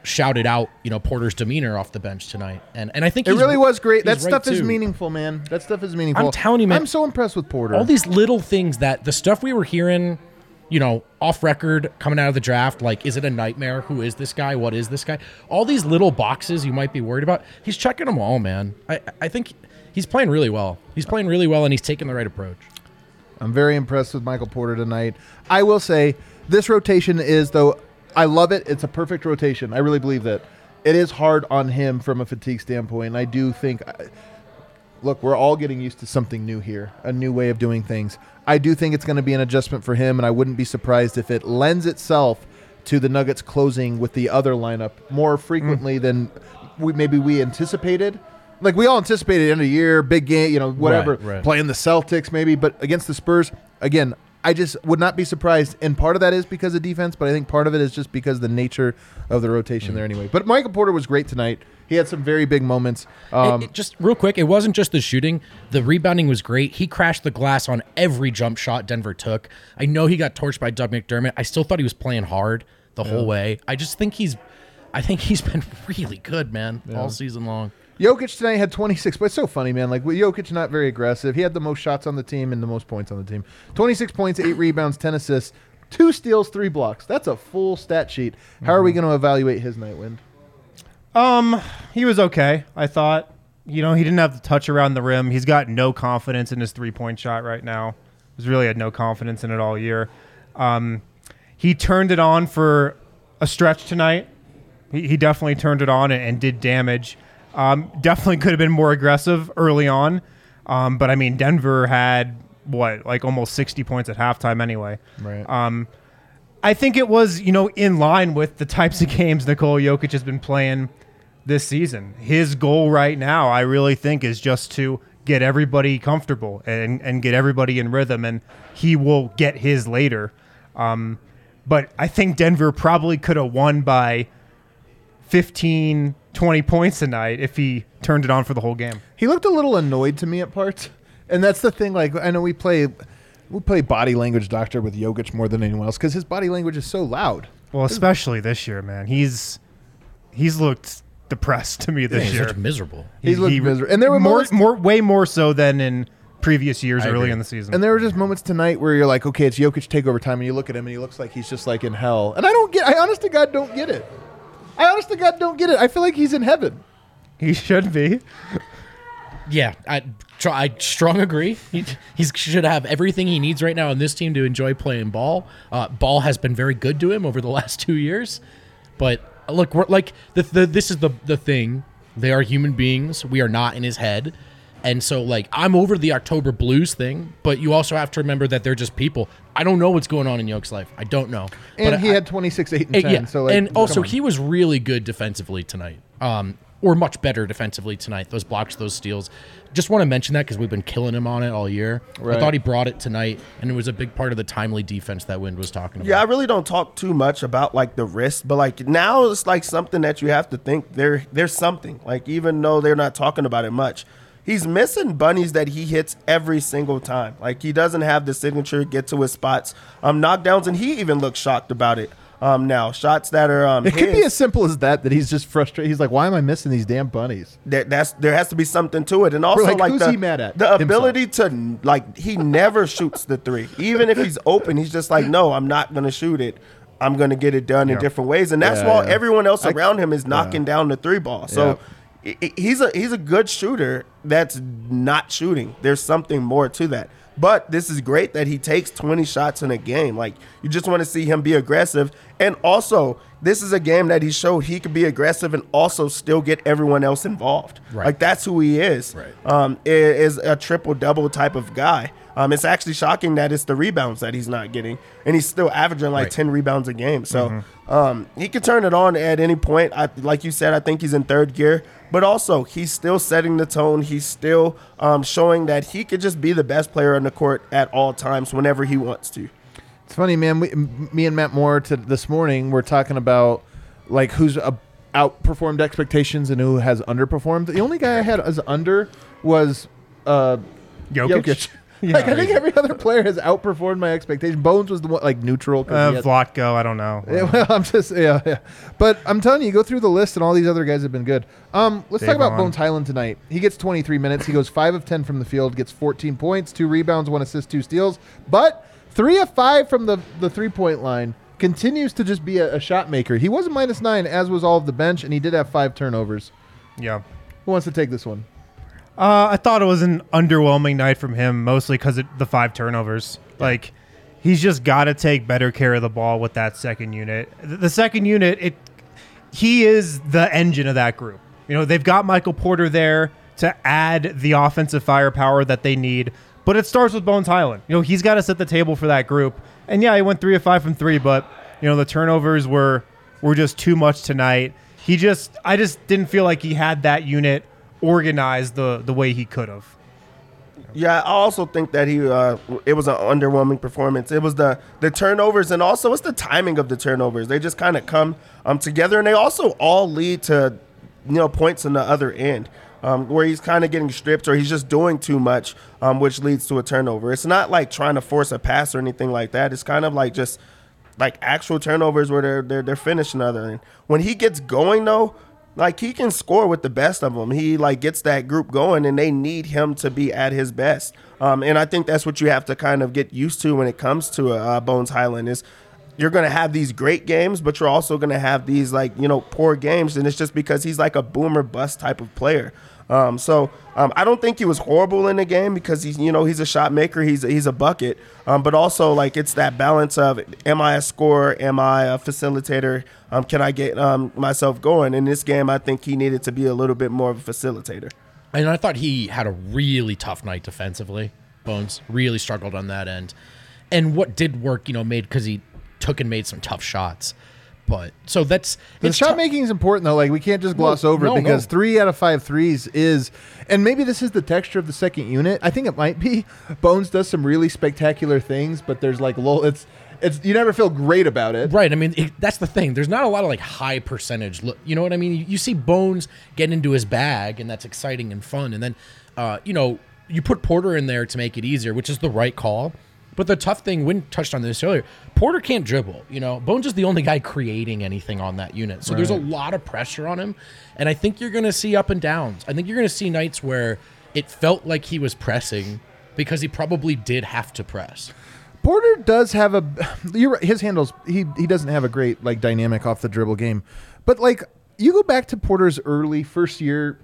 shouted out, you know, Porter's demeanor off the bench tonight, and and I think It really was great. That he's right, stuff is too. meaningful, man. That stuff is meaningful. I'm telling you, man. I'm so impressed with Porter. All these little things that the stuff we were hearing, you know, off record coming out of the draft, like is it a nightmare? Who is this guy? What is this guy? All these little boxes you might be worried about. He's checking them all, man. I I think he's playing really well. He's playing really well, and he's taking the right approach. I'm very impressed with Michael Porter tonight. I will say this rotation is though I love it. It's a perfect rotation. I really believe that. It is hard on him from a fatigue standpoint. I do think uh, look, we're all getting used to something new here, a new way of doing things. I do think it's going to be an adjustment for him and I wouldn't be surprised if it lends itself to the Nuggets closing with the other lineup more frequently mm. than we maybe we anticipated. Like we all anticipated end of year, big game, you know, whatever, Right, right. playing the Celtics maybe, but against the Spurs, again, I just would not be surprised. And part of that is because of defense, but I think part of it is just because of the nature of the rotation there anyway. But Michael Porter was great tonight. He had some very big moments. Um, it- just real quick, it wasn't just the shooting. The rebounding was great. He crashed the glass on every jump shot Denver took. I know he got torched by Doug McDermott. I still thought he was playing hard the whole way. I just think he's, I think he's been really good, man, all season long. Jokic tonight had 26, but it's so funny, man. Like Jokic, not very aggressive. He had the most shots on the team and the most points on the team. 26 points, eight rebounds, 10 assists, two steals, three blocks. That's a full stat sheet. How are we Mm-hmm. going to evaluate his night, Wind? Um, he was okay. I thought. You know, he didn't have the touch around the rim. He's got no confidence in his three point shot right now. He's really had no confidence in it all year. Um, he turned it on for a stretch tonight. He, he definitely turned it on and, and did damage. Um, definitely could have been more aggressive early on. Um, but I mean, Denver had what, like almost 60 points at halftime anyway. Right. Um, I think it was, you know, in line with the types of games Nikola Jokic has been playing this season. His goal right now, I really think, is just to get everybody comfortable and, and get everybody in rhythm, and he will get his later. Um, but I think Denver probably could have won by 15, 20 points tonight if he turned it on for the whole game. He looked a little annoyed to me at parts, and that's the thing. Like I know we play, we play body language doctor with Jokic more than anyone else because his body language is so loud. Well, especially this year, man. He's he's looked depressed to me this year. He's year. such miserable. He looked miserable. And there were more, more, way more so than in previous years I early agree. in the season. And there were just moments tonight where you're like, okay, it's Jokic takeover time, and you look at him and he looks like he's just like in hell. And I don't get. I honest to God don't get it. I honestly God don't get it. I feel like he's in heaven. he should be. Yeah, I, tr- I strong agree. He he's, should have everything he needs right now on this team to enjoy playing ball. Uh, ball has been very good to him over the last two years, but look, we're like the, the this is the the thing. They are human beings. We are not in his head, and so like I'm over the October Blues thing, but you also have to remember that they're just people. I don't know what's going on in Yoke's life. I don't know. And but he I- had 26, 8, and uh, 10. yeah, So like, and also on. he was really good defensively tonight, um, or much better defensively tonight. Those blocks, those steals. Just want to mention that because we've been killing him on it all year. Right. I thought he brought it tonight, and it was a big part of the timely defense that Wind was talking about. Yeah, I really don't talk too much about like the wrist, but like now it's like something that you have to think there there's something. Like even though they're not talking about it much. He's missing bunnies that he hits every single time. Like he doesn't have the signature get to his spots. Um knockdowns and he even looks shocked about it. Um now shots that are um It could be as simple as that. That he's just frustrated. He's like, "Why am I missing these damn bunnies?" there, that's there has to be something to it, and also like, like, who's the, he mad at? the Himself. ability to like he never shoots the three, even if he's open. He's just like, no, I'm not gonna shoot it. I'm gonna get it done in different ways, and that's Yeah, while yeah. everyone else I- around him is knocking down the three ball. So i- i- he's a he's a good shooter that's not shooting. There's something more to that. But this is great that he takes 20 shots in a game. Like you just want to see him be aggressive, and also this is a game that he showed he could be aggressive and also still get everyone else involved. Right. Like that's who he is. Right. Um, is a triple double type of guy. Um, it's actually shocking that it's the rebounds that he's not getting, and he's still averaging like Right. 10 rebounds a game. So um, he can turn it on at any point. I, like you said, I think he's in third gear, but also he's still setting the tone. He's still um, showing that he could just be the best player on the court at all times whenever he wants to. It's funny, man. We, me and Matt Moore to this morning we're talking about like who's uh, outperformed expectations and who has underperformed. The only guy I had as under was uh, Jokic? Jokic. Yeah. like I think every other player has outperformed my expectation. Bones was the one like neutral. Uh, he had- Vlatko, I don't know. Yeah, well, I'm just yeah, yeah. But I'm telling you, you go through the list, and all these other guys have been good. Um, let's talk about Davon. Bones Hyland tonight. He gets 23 minutes. He goes five of 10 from the field, gets 14 points, two rebounds, one assist, two steals, but three of five from the the three point line. Continues to just be a, a shot maker. He was a minus nine, as was all of the bench, and he did have five turnovers. Yeah. Who wants to take this one? Uh, I thought it was an underwhelming night from him, mostly because of the five turnovers. Like, he's just got to take better care of the ball with that second unit. The the second unit, it he is the engine of that group. You know, they've got Michael Porter there to add the offensive firepower that they need, but it starts with Bones Hyland. You know, he's got to set the table for that group. And yeah, he went three of five from three, but you know the turnovers were were just too much tonight. He just, I just didn't feel like he had that unit organized the the way he could have. Yeah, I also think that he uh, it was an underwhelming performance. It was the the turnovers and also it's the timing of the turnovers. They just kind of come um, together and they also all lead to you know points on the other end. Um, where he's kind of getting stripped or he's just doing too much, um, which leads to a turnover. It's not like trying to force a pass or anything like that. It's kind of like just like actual turnovers where they're they're, they're finishing other end. When he gets going though, like he can score with the best of them. He like gets that group going, and they need him to be at his best. Um, and I think that's what you have to kind of get used to when it comes to uh, Bones Hyland is you're going to have these great games, but you're also going to have these like you know poor games, and it's just because he's like a boomer bust type of player. Um, so um, I don't think he was horrible in the game because he's you know he's a shot maker, he's a, he's a bucket, um, but also like it's that balance of am I a scorer, am I a facilitator, um, can I get um, myself going? In this game, I think he needed to be a little bit more of a facilitator. And I thought he had a really tough night defensively. Bones really struggled on that end. And what did work, you know, made because he took and made some tough shots. But so that's The shot tou- making is important though. Like we can't just gloss No, over no, it because no. three out of five threes is, and maybe this is the texture of the second unit. I think it might be. Bones does some really spectacular things, but there's like low. It's it's you never feel great about it. Right. I mean, it, that's the thing. There's not a lot of like high percentage. Look, you know what I mean? You, you see Bones get into his bag, and that's exciting and fun. And then, uh, you know, you put Porter in there to make it easier, which is the right call. But the tough thing, Wind touched on this earlier, Porter can't dribble. You know, Bones is the only guy creating anything on that unit. So there's a lot of pressure on him. And I think you're going to see up and downs. I think you're going to see nights where it felt like he was pressing because he probably did have to press. Porter does have a. You're right, his handles. He he doesn't have a great like dynamic off the dribble game, but like you go back to Porter's early first year,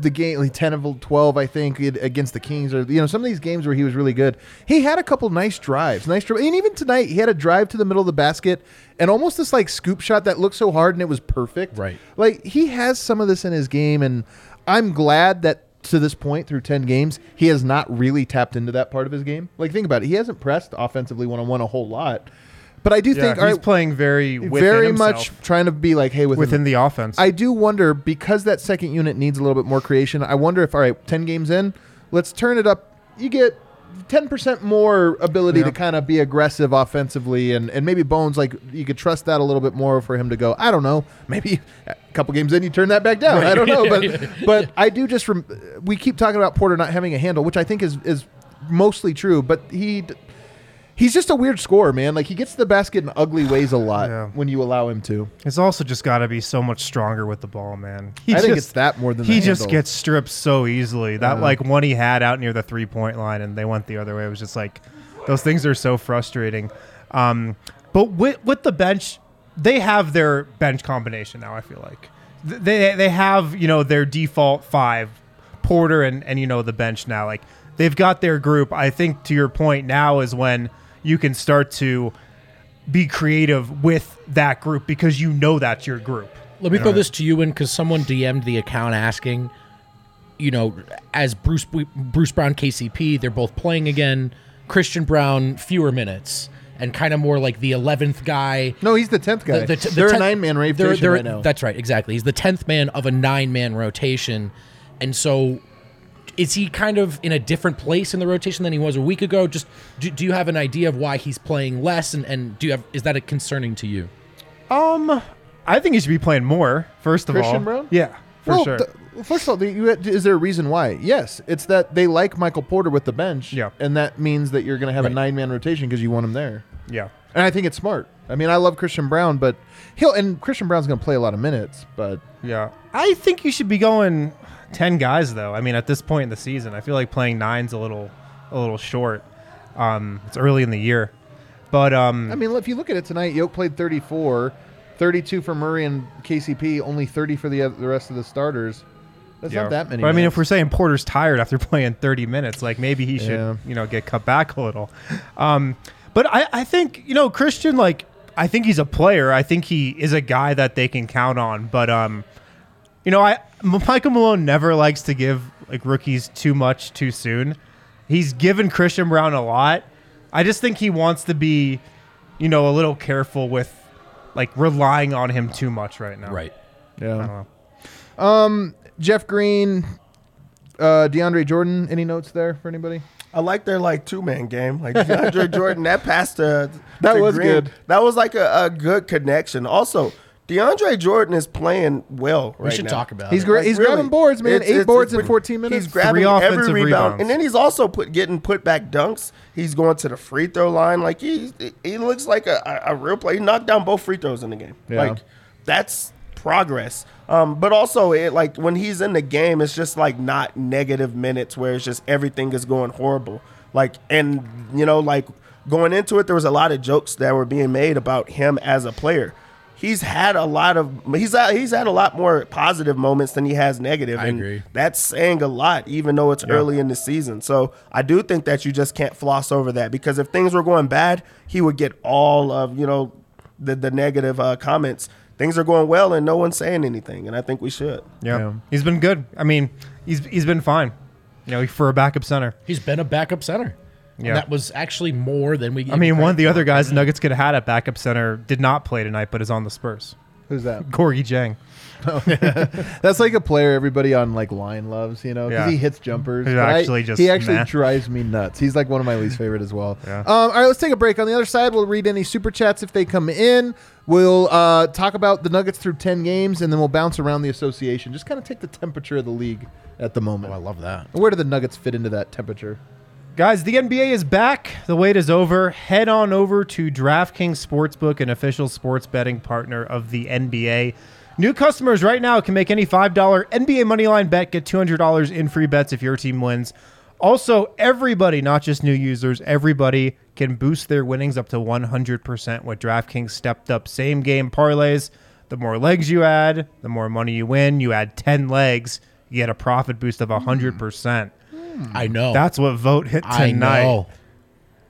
the game like ten of twelve, I think against the Kings, or you know some of these games where he was really good. He had a couple nice drives, nice drive, and even tonight he had a drive to the middle of the basket and almost this like scoop shot that looked so hard and it was perfect. Right. Like he has some of this in his game, and I'm glad that to this point through 10 games, he has not really tapped into that part of his game. Like, think about it. He hasn't pressed offensively one on one a whole lot. But I do Yeah, think, he's right, playing very within very himself, much trying to be like, hey, within, within the offense. I do wonder because that second unit needs a little bit more creation. I wonder if, all right, 10 games in, let's turn it up. You get 10% more ability Yeah. to kind of be aggressive offensively. And, and maybe Bones, like, you could trust that a little bit more for him to go. I don't know. Maybe a couple games in, you turn that back down. I don't know. But, but I do just, rem- we keep talking about Porter not having a handle, which I think is, is mostly true. But he. d- He's just a weird scorer, man. Like he gets the basket in ugly ways a lot Yeah. when you allow him to. It's also just got to be so much stronger with the ball, man. He I think it's that more than he the just handle. gets stripped so easily. That like one he had out near the three point line, and they went the other way. It was just like those things are so frustrating. Um, but with with the bench, they have their bench combination now. I feel like Th- they they have you know their default five, Porter and and you know the bench now. Like they've got their group. I think to your point now is when you can start to be creative with that group because you know that's your group. Let me throw this to you in because someone DM'd the account asking, you know, as Bruce Bruce Brown KCP, they're both playing again. Christian Braun fewer minutes and kind of more like the eleventh guy. No, he's the tenth guy. The- the- the they're tenth- a nine man they're- rotation they're- right now. That's right, exactly. He's the tenth man of a nine man rotation, and so is he kind of in a different place in the rotation than he was a week ago? Just do, do you have an idea of why he's playing less, and, and do you have is that a concerning to you? Um, I think he should be playing more. First of Christian all, Brown? Yeah, for well, sure. th- first of all, the, is there a reason why? Yes, it's that they like Michael Porter with the bench. Yeah. and that means that you're going to have Right. a nine man rotation because you want him there. yeah, And I think it's smart. I mean, I love Christian Braun, but he'll and Christian Braun's going to play a lot of minutes. But yeah. I think you should be going ten guys though. I mean, at this point in the season, I feel like playing nine's a little, a little short. Um, it's early in the year, but um, I mean, if you look at it tonight, Yoke played 34, 32 for Murray and KCP, only 30 for the the rest of the starters. That's yeah. not that many. But I mean, if we're saying Porter's tired after playing 30 minutes, like maybe he should, Yeah. you know, get cut back a little. Um, but I, I think, you know, Christian, like, I think he's a player. I think he is a guy that they can count on. But, um, you know, I Michael Malone never likes to give like rookies too much too soon. He's given Christian Braun a lot. I just think he wants to be, you know, a little careful with like relying on him too much right now. Right. I yeah, don't know. Jeff Green, uh, DeAndre Jordan. Any notes there for anybody? I like their like two man game. Like DeAndre Jordan, that pass to That to was Green, good. That was like a, a good connection. Also, DeAndre Jordan is playing well right We should now. talk about He's it. great. Like, he's really. grabbing boards, man. It's- Eight it's- boards it's- in 14 minutes. He's grabbing Three every offensive rebound, rebounds. and then he's also put getting put back dunks. He's going to the free throw line. Like he he looks like a, a, a real player. He knocked down both free throws in the game. Yeah. Like that's progress. Um, but also, it like when he's in the game, it's just like not negative minutes where it's just everything is going horrible. Like, and you know, like going into it, there was a lot of jokes that were being made about him as a player. He's had a lot of he's had, he's had a lot more positive moments than he has negative. I and agree. That's saying a lot, even though it's early in the season. So I do think that you just can't floss over that because if things were going bad, he would get all of you know the the negative uh, comments. Things are going well and no one's saying anything, and I think we should. Yeah. Yeah. he's been good. I mean, he's he's been fine. You know, for a backup center. He's been a backup center. And that was actually more than we. I mean, one of the other guys the Nuggets could have had at backup center did not play tonight, but is on the Spurs. Who's that? Gorgui Dieng. That's like a player everybody on like line loves, you know, because Yeah. he hits jumpers. Who's but I- actually just he actually meh. drives me nuts. He's like one of my least favorite as well. Yeah. Um, all right, let's take a break. On the other side, we'll read any super chats if they come in. We'll uh, talk about the Nuggets through ten games, and then we'll bounce around the association. Just kind of take the temperature of the league at the moment. Oh, I love that. Where do the Nuggets fit into that temperature? Guys, the NBA is back. The wait is over. Head on over to DraftKings Sportsbook, an official sports betting partner of the NBA. New customers right now can make any $5 NBA moneyline bet, get $200 in free bets if your team wins. Also, everybody, not just new users, everybody can boost their winnings up to 100% with DraftKings stepped up same game parlays. The more legs you add, the more money you win. You add 10 legs, you get a profit boost of hmm. 100%. I know. That's what Vogt hit I tonight. know.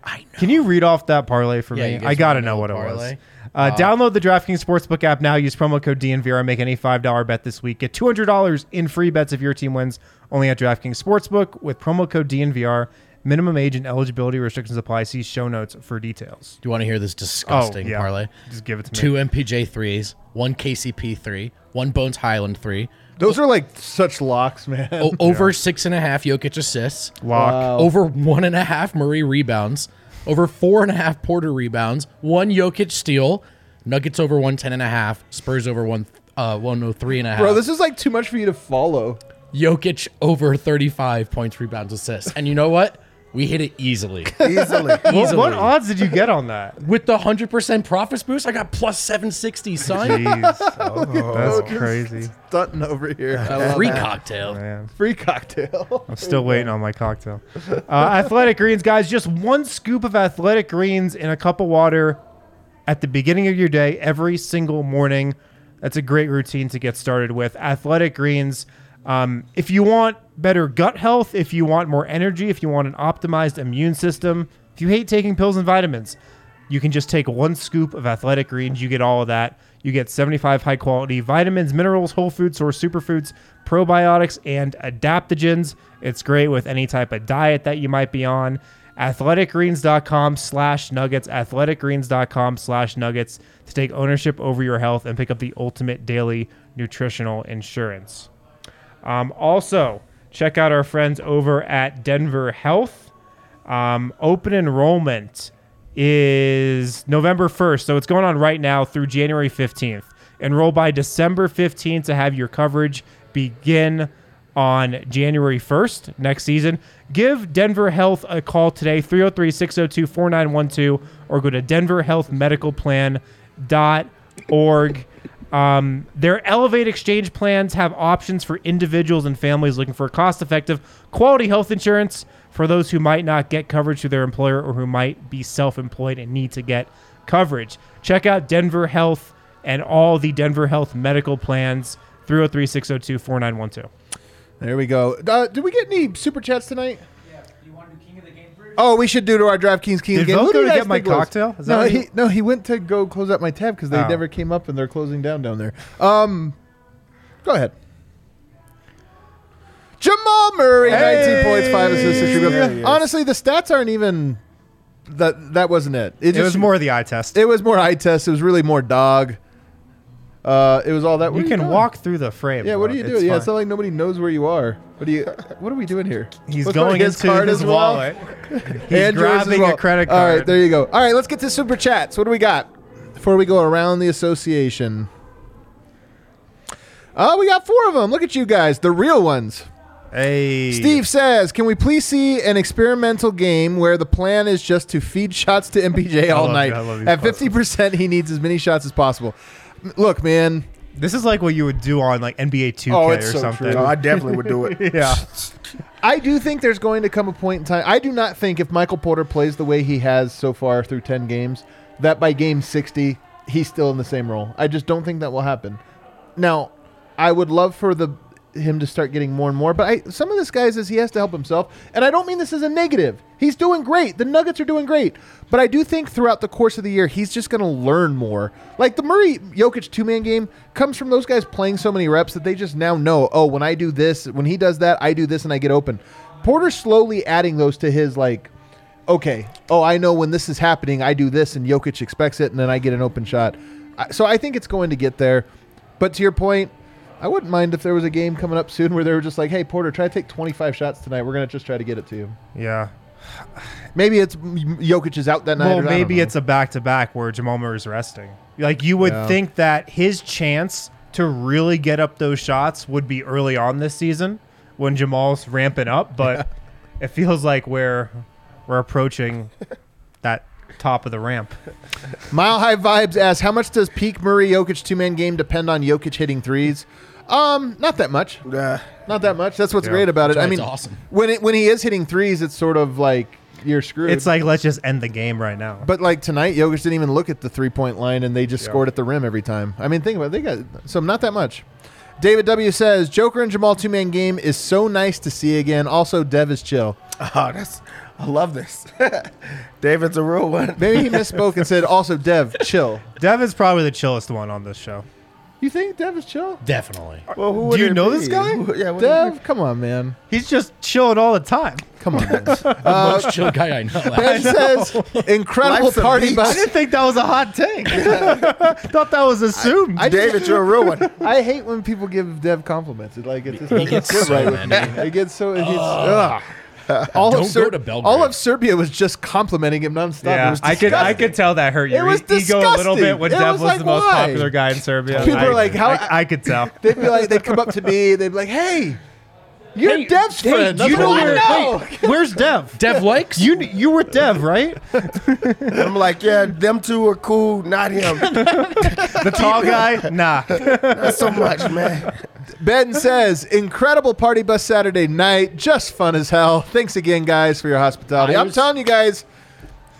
I know. Can you read off that parlay for Yeah, you me? guys I gotta wanna know know what the it was. parlay? Uh, download the DraftKings Sportsbook app now. Use promo code DNVR. Make any five dollar bet this week. Get two hundred dollars in free bets if your team wins. Only at DraftKings Sportsbook with promo code DNVR. Minimum age and eligibility restrictions apply. See show notes for details. Do you want to hear this disgusting Oh, yeah. parlay? Just give it to me. Two MPJ threes, one KCP three, one Bones Hyland three, Those are like such locks, man. o- over six and a half Jokic assists, Lock. over one and a half Murray rebounds, over four and a half Porter rebounds, one Jokic steal, Nuggets over one ten and a half, Spurs over one uh one oh three and a half. Bro, this is like too much for you to follow. Jokic over thirty five points, rebounds, assists, and you know what? We hit it easily. Easily. What, easily. what odds did you get on that? With the hundred percent profits boost, I got plus seven sixty, son. Jeez, oh, that's crazy. Stunting over here. Free that. cocktail. Man. Free cocktail. I'm still waiting on my cocktail. Uh, athletic greens, guys. Just one scoop of athletic greens in a cup of water at the beginning of your day every single morning. That's a great routine to get started with. Athletic greens. Um, if you want better gut health, if you want more energy, if you want an optimized immune system, if you hate taking pills and vitamins, you can just take one scoop of athletic greens. You get all of that. You get 75 high quality vitamins, minerals, whole food source superfoods, probiotics, and adaptogens. It's great with any type of diet that you might be on. Athleticgreens.com slash nuggets. Athleticgreens.com slash nuggets to take ownership over your health and pick up the ultimate daily nutritional insurance. Um, also, check out our friends over at Denver Health. Um, open enrollment is November 1st, so it's going on right now through January 15th. Enroll by December 15th to have your coverage begin on January 1st next season. Give Denver Health a call today, 303 602 4912, or go to denverhealthmedicalplan.org. Um, their Elevate Exchange plans have options for individuals and families looking for cost effective, quality health insurance for those who might not get coverage through their employer or who might be self employed and need to get coverage. Check out Denver Health and all the Denver Health medical plans, 303 602 4912. There we go. Uh, did we get any super chats tonight? Oh, we should do to our DraftKings King Did game. Vogt Who do go you to guys get my think was? cocktail? Is that No, what he he- no he went to go close up my tab because they Oh. never came up and they're closing down down there. Um, go ahead. Jamal Murray, Hey! 19 points, five assists, six rebounds. There he is. Honestly, the stats aren't even that. That wasn't it. It was more of the eye test. It was more eye test. It was really more dog. Uh, it was all that. What you are can doing? walk through the frame. Yeah, what are you It's doing? Yeah, fine. it's not like nobody knows where you are. What are you? What are we doing here? He's What's going his into card his as well? wallet. He's And grabbing well. a credit card. All right, there you go. All right, let's get to super chats. What do we got before we go around the association? Oh, we got four of them. Look at you guys, the real ones. Hey, Steve says, "Can we please see an experimental game where the plan is just to feed shots to MPJ all night? you. I love these At fifty percent, he needs as many shots as possible. Look, man, This is like what you would do on like NBA 2K Oh, or it's so something. true. No, I definitely would do it. yeah. I do think there's going to come a point in time. I do not think if Michael Porter plays the way he has so far through 10 games, that by game 60, he's still in the same role. I just don't think that will happen. Now, I would love for the him to start getting more and more, but I, some of this guys is he has to help himself, and I don't mean this as a negative. He's doing great. The Nuggets are doing great, but I do think throughout the course of the year he's just going to learn more. Like the Murray Jokic two man game comes from those guys playing so many reps that they just now know. Oh, when I do this, when he does that, I do this and I get open. Porter's slowly adding those to his like okay, oh, I know when this is happening, I do this, and Jokic expects it, and then I get an open shot. So I think it's going to get there. But to your point, I wouldn't mind if there was a game coming up soon where they were just like, hey, Porter, try to take 25 shots tonight. We're going to just try to get it to you. Yeah. Maybe it's Jokic is out that night. Well, or- maybe it's a back to back where Jamal Murray's resting. Like you would Yeah. think that his chance to really get up those shots would be early on this season when Jamal's ramping up, but it feels like we're we're approaching that top of the ramp. Mile High Vibes asks, how much does peak Murray Jokic two man game depend on Jokic hitting threes? Um, not that much. Uh, Not that much. That's what's Yeah. great about it. That's I why mean, it's awesome. when it when he is hitting threes, it's sort of like you're screwed. It's like let's just end the game right now. But like tonight, Jokic didn't even look at the three point line, and they just scored at the rim every time. I mean, think about it. They got so not that much. David W says Joker and Jamal two man game is so nice to see again. Also, Dev is chill. oh, that's. I love this. David's a real one. Maybe he misspoke and said also Dev chill. Dev is probably the chillest one on this show. You think Dev is chill? Definitely. Well, who Do you it know be? this guy? Who- yeah, what Dev, come on, man. He's just chilling all the time. Come on. Man. Uh, Most chill guy I know. Ben says incredible Life's a party beach. bus. I didn't think that was a hot take. Thought that was assumed. I be? David, you're a real one. I hate when people give Dev compliments. It like it just doesn't gets sit so right with me. many. It gets so. It gets, ugh. All Don't of Ser- go to Belgrade. all of Serbia was just complimenting him nonstop. It yeah, was I could I disgusting. could tell that hurt your It was ego a little disgusting. bit when It Dev was was, like, the most why? popular guy in Serbia. People I, are like, how- I, I could tell. They'd be like, they'd come up to me, they'd be like, "Hey, you're Hey, Dev's hey, friend." do you I'm know like, where- "No." Where's Dev? Dev likes You you were Dev, right? I'm like, yeah, them two are cool, not him. The tall guy? Nah. Not so much, man. Ben says, "Incredible party bus Saturday night, just fun as hell. Thanks again, guys, for your hospitality. I I'm telling you guys."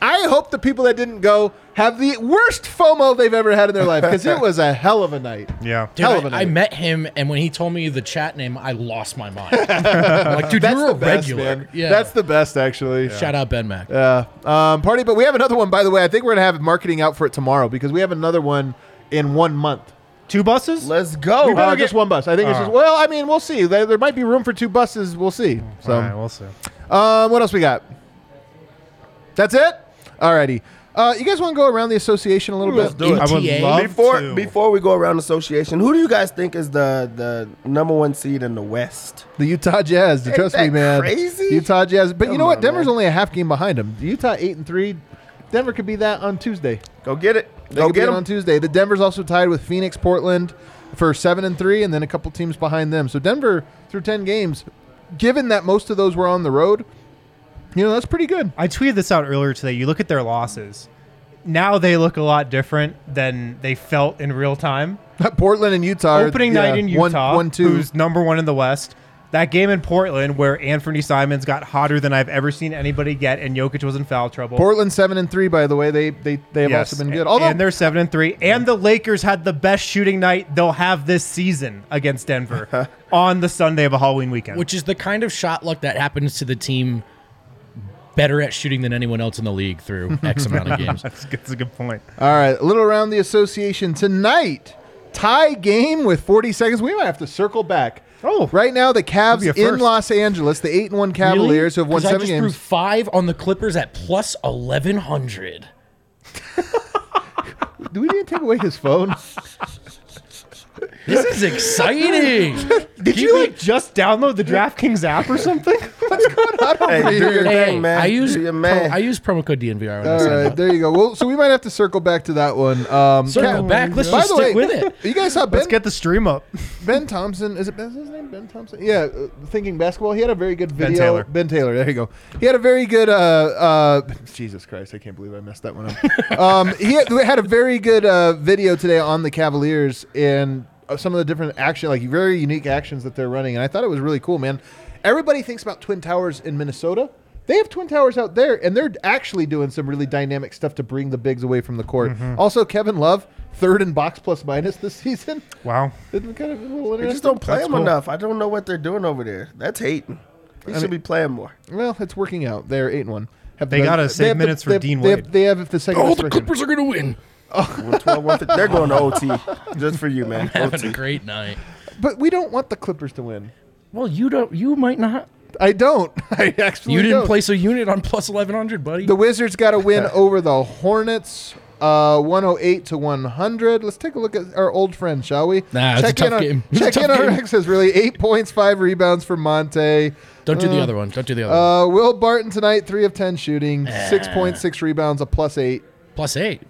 I hope the people that didn't go have the worst FOMO they've ever had in their life because it was a hell of a night. Yeah. Dude, Hell of a I, I night. I met him, and when he told me the chat name, I lost my mind. I'm like, dude, That's you're the a best, regular. man. Yeah, That's the best, actually. shout out Ben Mac. Yeah. Um, party, but we have another one, by the way. I think we're going to have marketing out for it tomorrow because we have another one in one month. Two buses? Let's go. We Uh, just one bus. I think it's just, well, I mean, we'll see. There, there might be room for two buses. We'll see. So, All right, we'll see. um, what else we got? That's it? Alrighty. Uh, you guys want to go around the association a little Let's bit? do it. I would ETA? love before to. before we go around association, who do you guys think is the the number one seed in the West? The Utah Jazz. Ain't trust me, that man. crazy? Utah Jazz. But you Come know what? on, Denver's man. only a half game behind them. Utah eight and three. Denver could be that on Tuesday. Go get it. They Go could be get it them. on Tuesday. The Denver's also tied with Phoenix, Portland for seven and three, and then a couple teams behind them. So Denver through ten games, given that most of those were on the road, you know that's pretty good. I tweeted this out earlier today. You look at their losses. Now they look a lot different than they felt in real time. Portland and Utah. are- Opening yeah, night in one- Utah, one, two. who's number one in the West. That game in Portland where Anfernee Simons got hotter than I've ever seen anybody get, and Jokic was in foul trouble. Portland seven and three. By the way, they they they have Yes, also been good. and- Although and they're seven and three, and the Lakers had the best shooting night they'll have this season against Denver on the Sunday of a Halloween weekend. which is the kind of shot luck that happens to the team better at shooting than anyone else in the league through X amount of games. that's, that's a good point. all right, a little around the association tonight. Tie game with 40 seconds. We might have to circle back. Oh. right now the Cavs Could be a in. Los Angeles, the eight and one Cavaliers who have won 'Cause I seven just threw games. five on the Clippers at plus eleven hundred. Do we need to take away his phone? This is exciting. Did you like just download the DraftKings app or something? What's going Hey, do your Hey, thing, man. I use do your pro- I use promo code DNVR. When I All sign right, up. there you go. Well, so we might have to circle back to that one. Um, Circle Cav- back. Let's By just the stick way, with it. You guys saw Ben, Let's get the stream up. Ben Thompson. Is it Ben's his name? Ben Thompson? Yeah, uh, thinking basketball. He had a very good video. Ben video. Taylor. Ben Taylor. There you go. He had a very good. Uh, uh, Jesus Christ! I can't believe I messed that one up. um, he had, had a very good uh, video today on the Cavaliers, and some of the different action, like very unique actions that they're running, and I thought it was really cool, man. Everybody thinks about Twin Towers in Minnesota. They have Twin Towers out there, and they're actually doing some really dynamic stuff to bring the bigs away from the court. Mm-hmm. Also, Kevin Love, third in box plus minus this season. Wow. Isn't kind of a little They just don't play That's him cool. enough. I don't know what they're doing over there. That's hating. He should be playing more. Well, it's working out. They're eight and one. Have They gotta save have the- minutes for they have- Dean they have- Wade. They have the second. Oh, the. Clippers are going to win. 112, 150. They're going to OT just for you, man. Having OT. a great night. But we don't want the Clippers to win. Well, you don't. You might not. I don't. I actually You didn't don't. place a unit on plus eleven hundred, buddy. The Wizards got a win over the Hornets, uh, 108 to 100. Let's take a look at our old friend, shall we? Nah, it's a tough in on, game. A Check tough in on game. Rex says really eight points, five rebounds for Monte. don't do the other one. Don't do the other one. Uh, Will Barton tonight, three of ten shooting, six point six rebounds, a plus eight. Plus eight.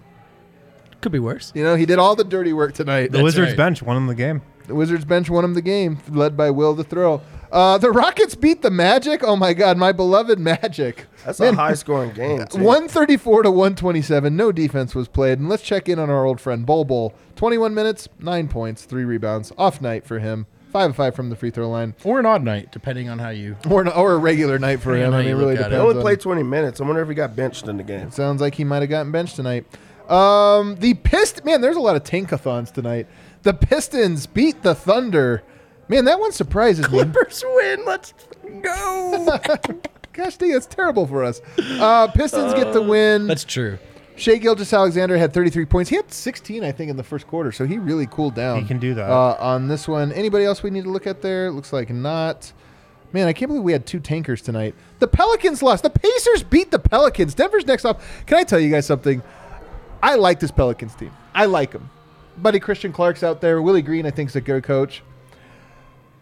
Could be worse. You know, he did all the dirty work tonight. The That's Wizards right. bench won him the game. The Wizards bench won him the game, led by Will the Thrill. Uh, the Rockets beat the Magic. Oh my God, my beloved Magic. That's Man, a high scoring game. Too. 134 to 127. No defense was played. And let's check in on our old friend Bol Bol. 21 minutes, nine points, three rebounds. Off night for him. Five of five from the free throw line, Or an odd night, depending on how you. or an, or a regular night for him. I mean, it really look at it. They only played 20 minutes. I wonder if he got benched in the game. Sounds like he might have gotten benched tonight. Um, the Pist man, there's a lot of tankathons tonight. The Pistons beat the Thunder. Man, that one surprises me. Clippers win. Let's go. Gosh dang, that's terrible for us. Uh, Pistons get the win. That's true. Shai Gilgeous-Alexander had 33 points. He had 16, I think, in the first quarter, so he really cooled down. He can do that. uh, on this one. Anybody else we need to look at there? Looks like not. Man, I can't believe we had two tankers tonight. The Pelicans lost. The Pacers beat the Pelicans. Denver's next off. Can I tell you guys something? I like this Pelicans team. I like them. Buddy Christian Clark's out there. Willie Green, I think, is a good coach.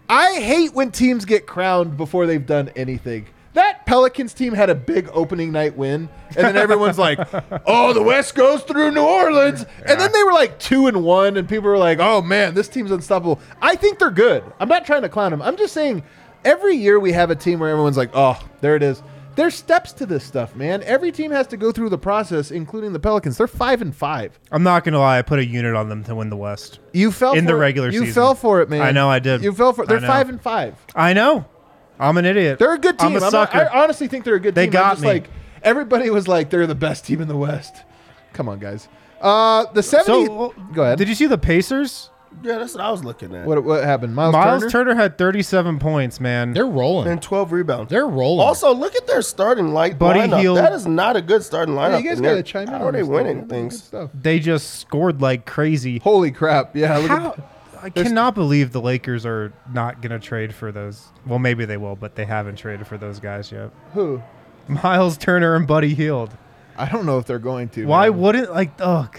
I hate when teams get crowned before they've done anything. That Pelicans team had a big opening night win, and then everyone's like, "Oh, the West goes through New Orleans," and then they were like two and one, and people were like, "Oh man, this team's unstoppable." I think they're good. I'm not trying to clown them. I'm just saying, every year we have a team where everyone's like, "Oh, there it is." There's steps to this stuff, man. Every team has to go through the process, including the Pelicans. They're five and five. I'm not gonna lie. I put a unit on them to win the West. You fell In for the it. regular You season. fell for it, man. I know I did. You fell for it. They're five and five. I know. I'm an idiot. They're a good team. I'm a not- sucker. I honestly think they're a good They team. They got just me. like everybody was like they're the best team in the West. Come on, guys. Uh, the 70 so Go ahead. Did you see the Pacers? Yeah, that's what I was looking at. what what happened? Miles, Miles Turner? Turner? had 37 points, man. They're rolling. And 12 rebounds. They're rolling. Also, look at their starting light Buddy lineup. Hield- That is not a good starting lineup. Yeah, you guys got to they're- chime in. How are they winning stuff. things? Stuff. they just scored like crazy. Holy crap! Yeah, look How? at I cannot believe the Lakers are not going to trade for those. Well, maybe they will, but they haven't traded for those guys yet. who. Miles Turner and Buddy Hield. I don't know if they're going to. Why man. wouldn't like? Oh,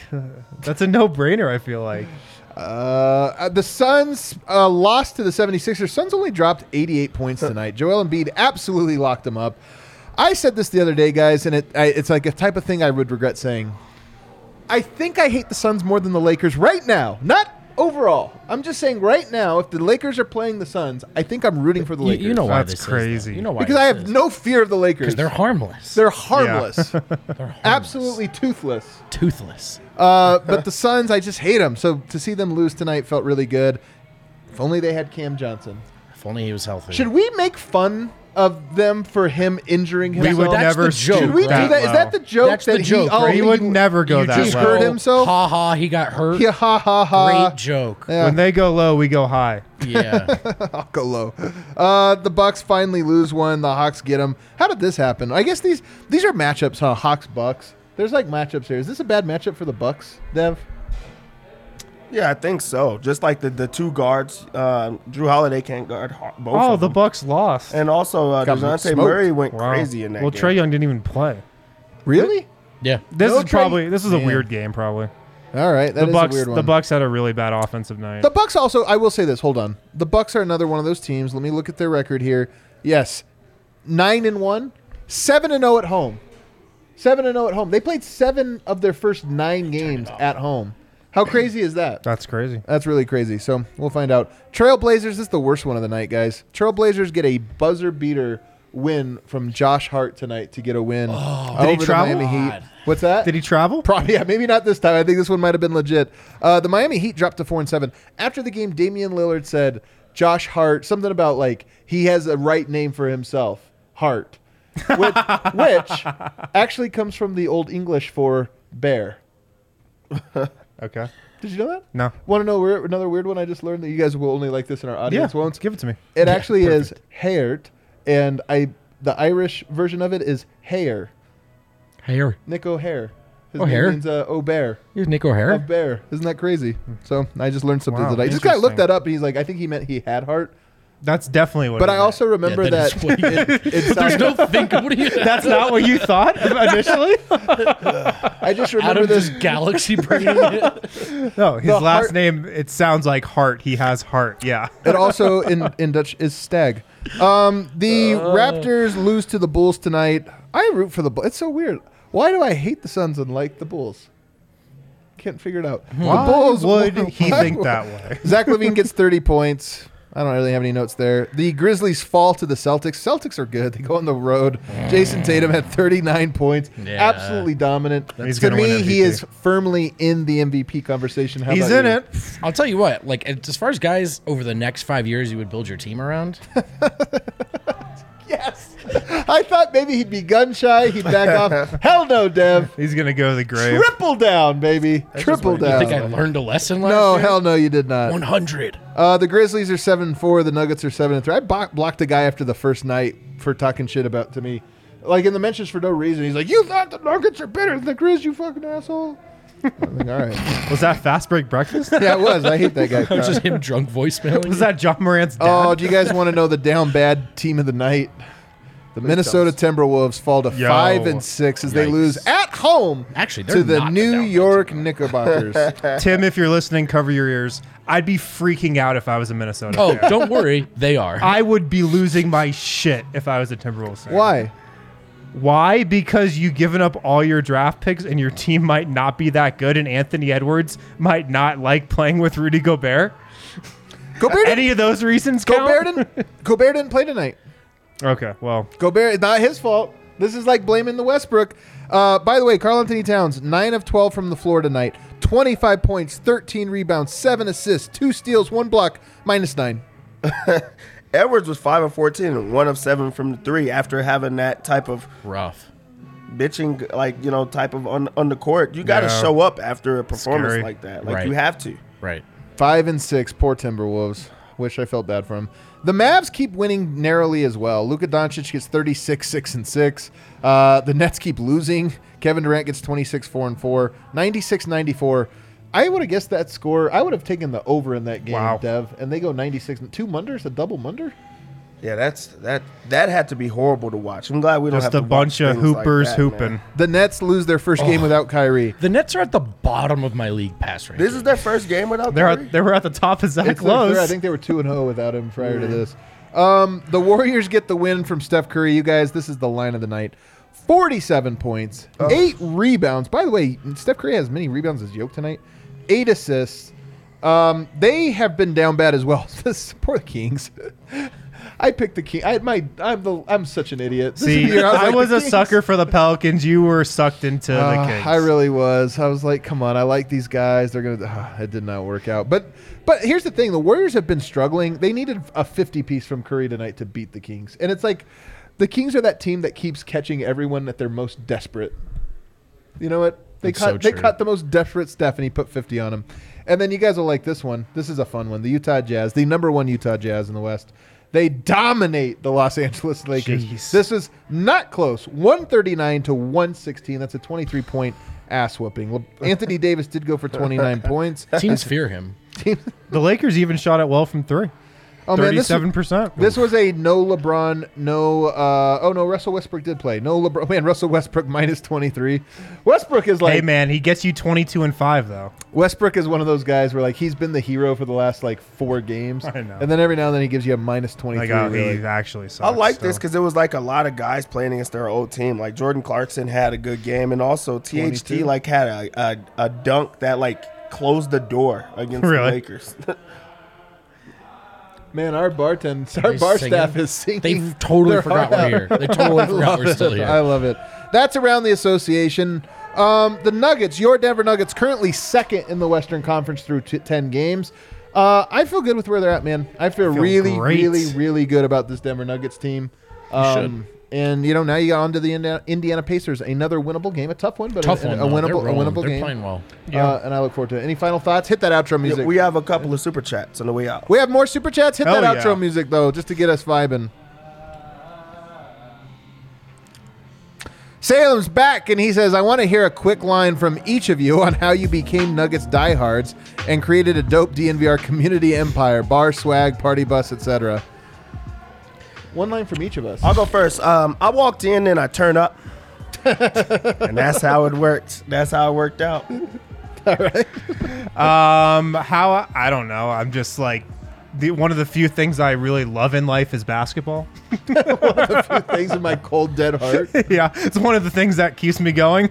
that's a no-brainer. I feel like. Uh, the Suns uh, lost to the 76ers. Suns only dropped 88 points tonight. Joel Embiid absolutely locked them up. I said this the other day, guys, and it I, it's like a type of thing I would regret saying. I think I hate the Suns more than the Lakers right now. Not overall. I'm just saying right now, if the Lakers are playing the Suns, I think I'm rooting for the Lakers. you know why That's this is, though. crazy. you know why because I have is. no fear of the Lakers. because they're harmless. They're harmless. They're harmless. Absolutely toothless. toothless. Uh, but the Suns, I just hate them. So to see them lose tonight felt really good. If only they had Cam Johnson. If only he was healthy. Should we make fun of them for him injuring himself. We himself? would That's never the joke, Should we do right? that? Is that the joke? That's that the joke, He, oh, right? He would never go You that just low. hurt himself? Ha ha. He got hurt. Yeah, ha ha ha. Great joke. Yeah. When they go low, we go high. Yeah. I'll go low. Uh, the Bucks finally lose one. The Hawks get them. How did this happen? I guess these these are matchups, huh? Hawks Bucks. There's like matchups here. Is this a bad matchup for the Bucks, Dev? Yeah, I think so. Just like the, the two guards, uh, Jrue Holiday can't guard ho- both. Oh, of the them. Bucks lost. And also, uh, Got Dejounte smoked. Murray went Wow. crazy in that well, game. Trae Young didn't even play. Really? yeah. This No is Trey- probably this is a Man. weird game. Probably All right, that the is Bucks. a weird one. The Bucks had a really bad offensive night. The Bucks also, I will say this. Hold on. The Bucks are another one of those teams. Let me look at their record here. Yes, nine and one, seven and zero at home. Seven and zero at home. They played seven of their first nine games at home. How crazy is that? That's crazy. That's really crazy. So we'll find out. Trailblazers this is the worst one of the night, guys. Trailblazers get a buzzer beater win from Josh Hart tonight to get a win did he over the travel? Miami Heat. What's that? Did he travel? Probably, yeah, maybe not this time. I think this one might have been legit. Uh, the Miami Heat dropped to four and seven after the game. Damian Lillard said Josh Hart something about like he has a right name for himself, Hart, which, which actually comes from the Old English for bear. Okay. Did you know that? No. Want to know weir- another weird one I just learned that you guys will only like this in our audience Yeah. won't? Give it to me. It actually is Haert, and I the Irish version of it is Hare. Hair. Nick O'Hare. His Oh, name means uh, O'Bear. Here's Nick O'Hare. Of bear. Isn't that crazy? So I just learned something Wow, today. This guy looked that up and he's like, I think he meant he had heart. That's definitely what. But I meant. also remember Yeah, that, that is it, it There's no think. What do you? That's not what you thought initially. I just remember Adam this. galaxy brain. No, his The last heart- name. It sounds like heart. He has heart. Yeah. It also in, in Dutch is stag. Um, the Uh. Raptors lose to the Bulls tonight. I root for the Bulls. It's so weird. Why do I hate the Suns and like the Bulls? Can't figure it out. Why the Bulls would he why- think that way? Zach LaVine gets 30 points. I don't really have any notes there. The Grizzlies fall to the Celtics. Celtics are good. They go on the road. Jayson Tatum had 39 points. Yeah. Absolutely dominant. He's to gonna win me, he MVP. is firmly in the MVP conversation. How He's about in you? it. I'll tell you what. Like as far as guys over the next five years, you would build your team around. Yes. I thought maybe he'd be gun shy. He'd back off. Hell no, Dev. He's gonna go to the grave. Triple down, baby. Triple down. he You think I learned a lesson last no, year? hell no, you did not. One hundred. Uh, the Grizzlies are seven four. The Nuggets are seven and three. I bo- blocked a guy after the first night for talking shit about to me, like in the mentions for no reason. He's like, "You thought the Nuggets are better than the Grizz, you fucking asshole." I'm like, all right. Was that fast break breakfast? Yeah, it was. I hate that guy. It was just him drunk voicemailing. Was that John Morant's dad? Oh, do you guys want to know the down bad team of the night? The Minnesota Timberwolves fall to Yo. five and six as they lose at home Actually, to the New down bad York Knickerbockers. Tim, if you're listening, cover your ears. I'd be freaking out if I was a Minnesota. Oh, fan. don't worry, they are. I would be losing my shit if I was a Timberwolves fan. Why? Why? Because you given up all your draft picks and your team might not be that good, and Anthony Edwards might not like playing with Rudy Gobert. Gobert, Any of those reasons count? Gobert, didn't, Gobert didn't play tonight. Okay, well, Gobert, not his fault. This is like blaming the Westbrook. Uh, by the way, Karl-Anthony Towns, 9 of 12 from the floor tonight. 25 points, 13 rebounds, 7 assists, 2 steals, 1 block, minus 9. Edwards was five of fourteen one of seven from the three after having that type of Rough. bitching, like you know, type of on, on the court. You got to Yeah. show up after a performance Scary. like that. Like Right. you have to. Right. 5 and 6, poor Timberwolves. Wish I felt bad for him. The Mavs keep winning narrowly as well. Luka Doncic gets 36, 6 and 6. Uh, the Nets keep losing. Kevin Durant gets 26, 4 and 4. 96, 94. I would have guessed that score. I would have taken the over in that game, Wow. Dev. And they go 96. Two Munders, a double Munder? Yeah, that's that. That had to be horrible to watch. I'm glad we don't just have a to bunch watch of things like hoopers that, hooping. man. The Nets lose their first game without Kyrie. The Nets are at the bottom of my league pass rank. This is their first game without. They're Curry? at, they were at the top of Zach It's their Lowe's. I think they were 2 and 0 without him prior to this. Um, the Warriors get the win from Steph Curry. You guys, this is the line of the night. 47 points, 8 rebounds. By the way, Steph Curry has as many rebounds as Yoke tonight. 8 assists. Um, they have been down bad as well. This poor Kings. I picked the King. I my I'm the I'm such an idiot. This See, year I like, was a Kings. sucker for the Pelicans. You were sucked into the Uh, Kings. I really was. I was like, come on, I like these guys. They're gonna. Uh, it did not work out. But but here's the thing: the Warriors have been struggling. They needed a 50 piece from Curry tonight to beat the Kings, and it's like the Kings are that team that keeps catching everyone at their most desperate. You know what? They That's caught so they caught the most desperate Steph, and he put 50 on him. And then you guys will like this one. This is a fun one. The Utah Jazz, the number one Utah Jazz in the West. They dominate the Los Angeles Lakers. Jeez. This is not close. 139 to 116. That's a 23 point ass whooping. Le- Anthony Davis did go for 29 points. Teams fear him. The Lakers even shot it well from three. Oh man, this, Thirty-seven percent. this was a no LeBron, no. Uh, oh no, Russell Westbrook did play. No LeBron. Man, Russell Westbrook minus 23. Westbrook is like Hey man, he gets you twenty-two and five though. Westbrook is one of those guys where like he's been the hero for the last like four games, I know. and then every now and then he gives you a minus 23. Like, oh, really. he actually sucks. I like this because it was like a lot of guys playing against their old team. Like Jordan Clarkson had a good game, and also THT 22. like had a, a a dunk that like closed the door against Really? the Lakers. Man, our bartend, our bar singing? staff is singing. They totally their forgot heart we're here. They totally forgot love we're still it. here. I love it. That's around the association. Um, the Nuggets, your Denver Nuggets, currently second in the Western Conference through t- ten games. Uh, I feel good with where they're at, man. I feel, feel really, great. really, really good about this Denver Nuggets team. Um, and you know now you got onto the Indiana, Indiana Pacers, another winnable game, a tough one, but Tough a, one. a though. They're winnable, a rolling. winnable They're game. playing well. Uh, and I look forward to it. Any final thoughts? Hit that outro music. We have a couple of super chats on the way out. We have more super chats. Hit Hell that yeah. outro music though, just to get us vibing. Salem's back, and he says, "I want to hear a quick line from each of you on how you became Nuggets diehards and created a dope DNVR community empire, bar swag, party bus, etc." One line from each of us. I'll go first. Um, I walked in and I turned up, and that's how it worked. That's how it worked out. Um, how I don't know. I'm just like the one of the few things I really love in life is basketball. One of the few things in my cold dead heart. yeah, it's one of the things that keeps me going.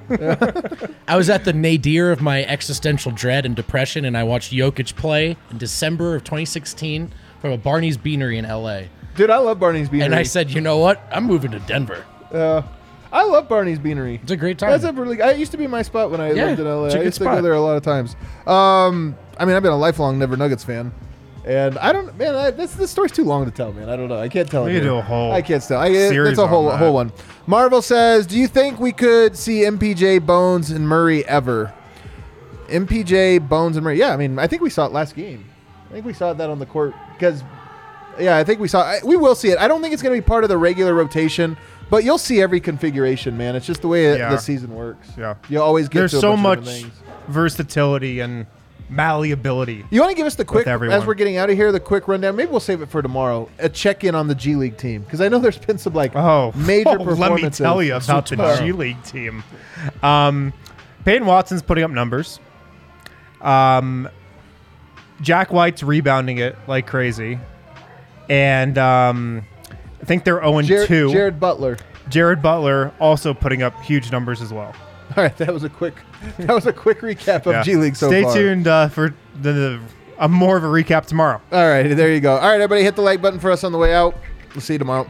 I was at the nadir of my existential dread and depression, and I watched Jokic play in December of 2016 from a Barney's Beanery in LA. Dude, I love Barney's Beanery. And I said, you know what? I'm moving to Denver. Uh, I love Barney's Beanery. It's a great time. That's a really. I used to be my spot when I Yeah, lived in LA. it's a I good used to go spot. there a lot of times. Um, I mean, I've been a lifelong Never Nuggets fan, and I don't. Man, I, this this story's too long to tell, man. I don't know. I can't tell. We it could here. do a whole I can't tell. I, series it's a whole on that. whole one. Marvel says, "Do you think we could see MPJ, Bones, and Murray ever?" MPJ, Bones, and Murray. Yeah, I mean, I think we saw it last game. I think we saw that on the court because yeah, I think we saw. I, we will see it. I don't think it's going to be part of the regular rotation, but you'll see every configuration, man. It's just the way Yeah. the season works. Yeah. you always get There's to a so bunch of much different things. versatility and malleability. You want to give us the quick everyone. as we're getting out of here, the quick rundown. Maybe we'll save it for tomorrow. A check in on the G League team because I know there's been some like Oh, major oh, Let me performances. tell you about the. G League team. Um, Peyton Watson's putting up numbers. Um, Jack White's rebounding it like crazy, and um, I think they're zero Jared, 2. Jared Butler. Jared Butler also putting up huge numbers as well. All right, that was a quick that was a quick recap of Yeah. G League so Stay far. tuned uh, for the, the a more of a recap tomorrow. All right, there you go. All right, everybody, hit the like button for us on the way out. We'll see you tomorrow.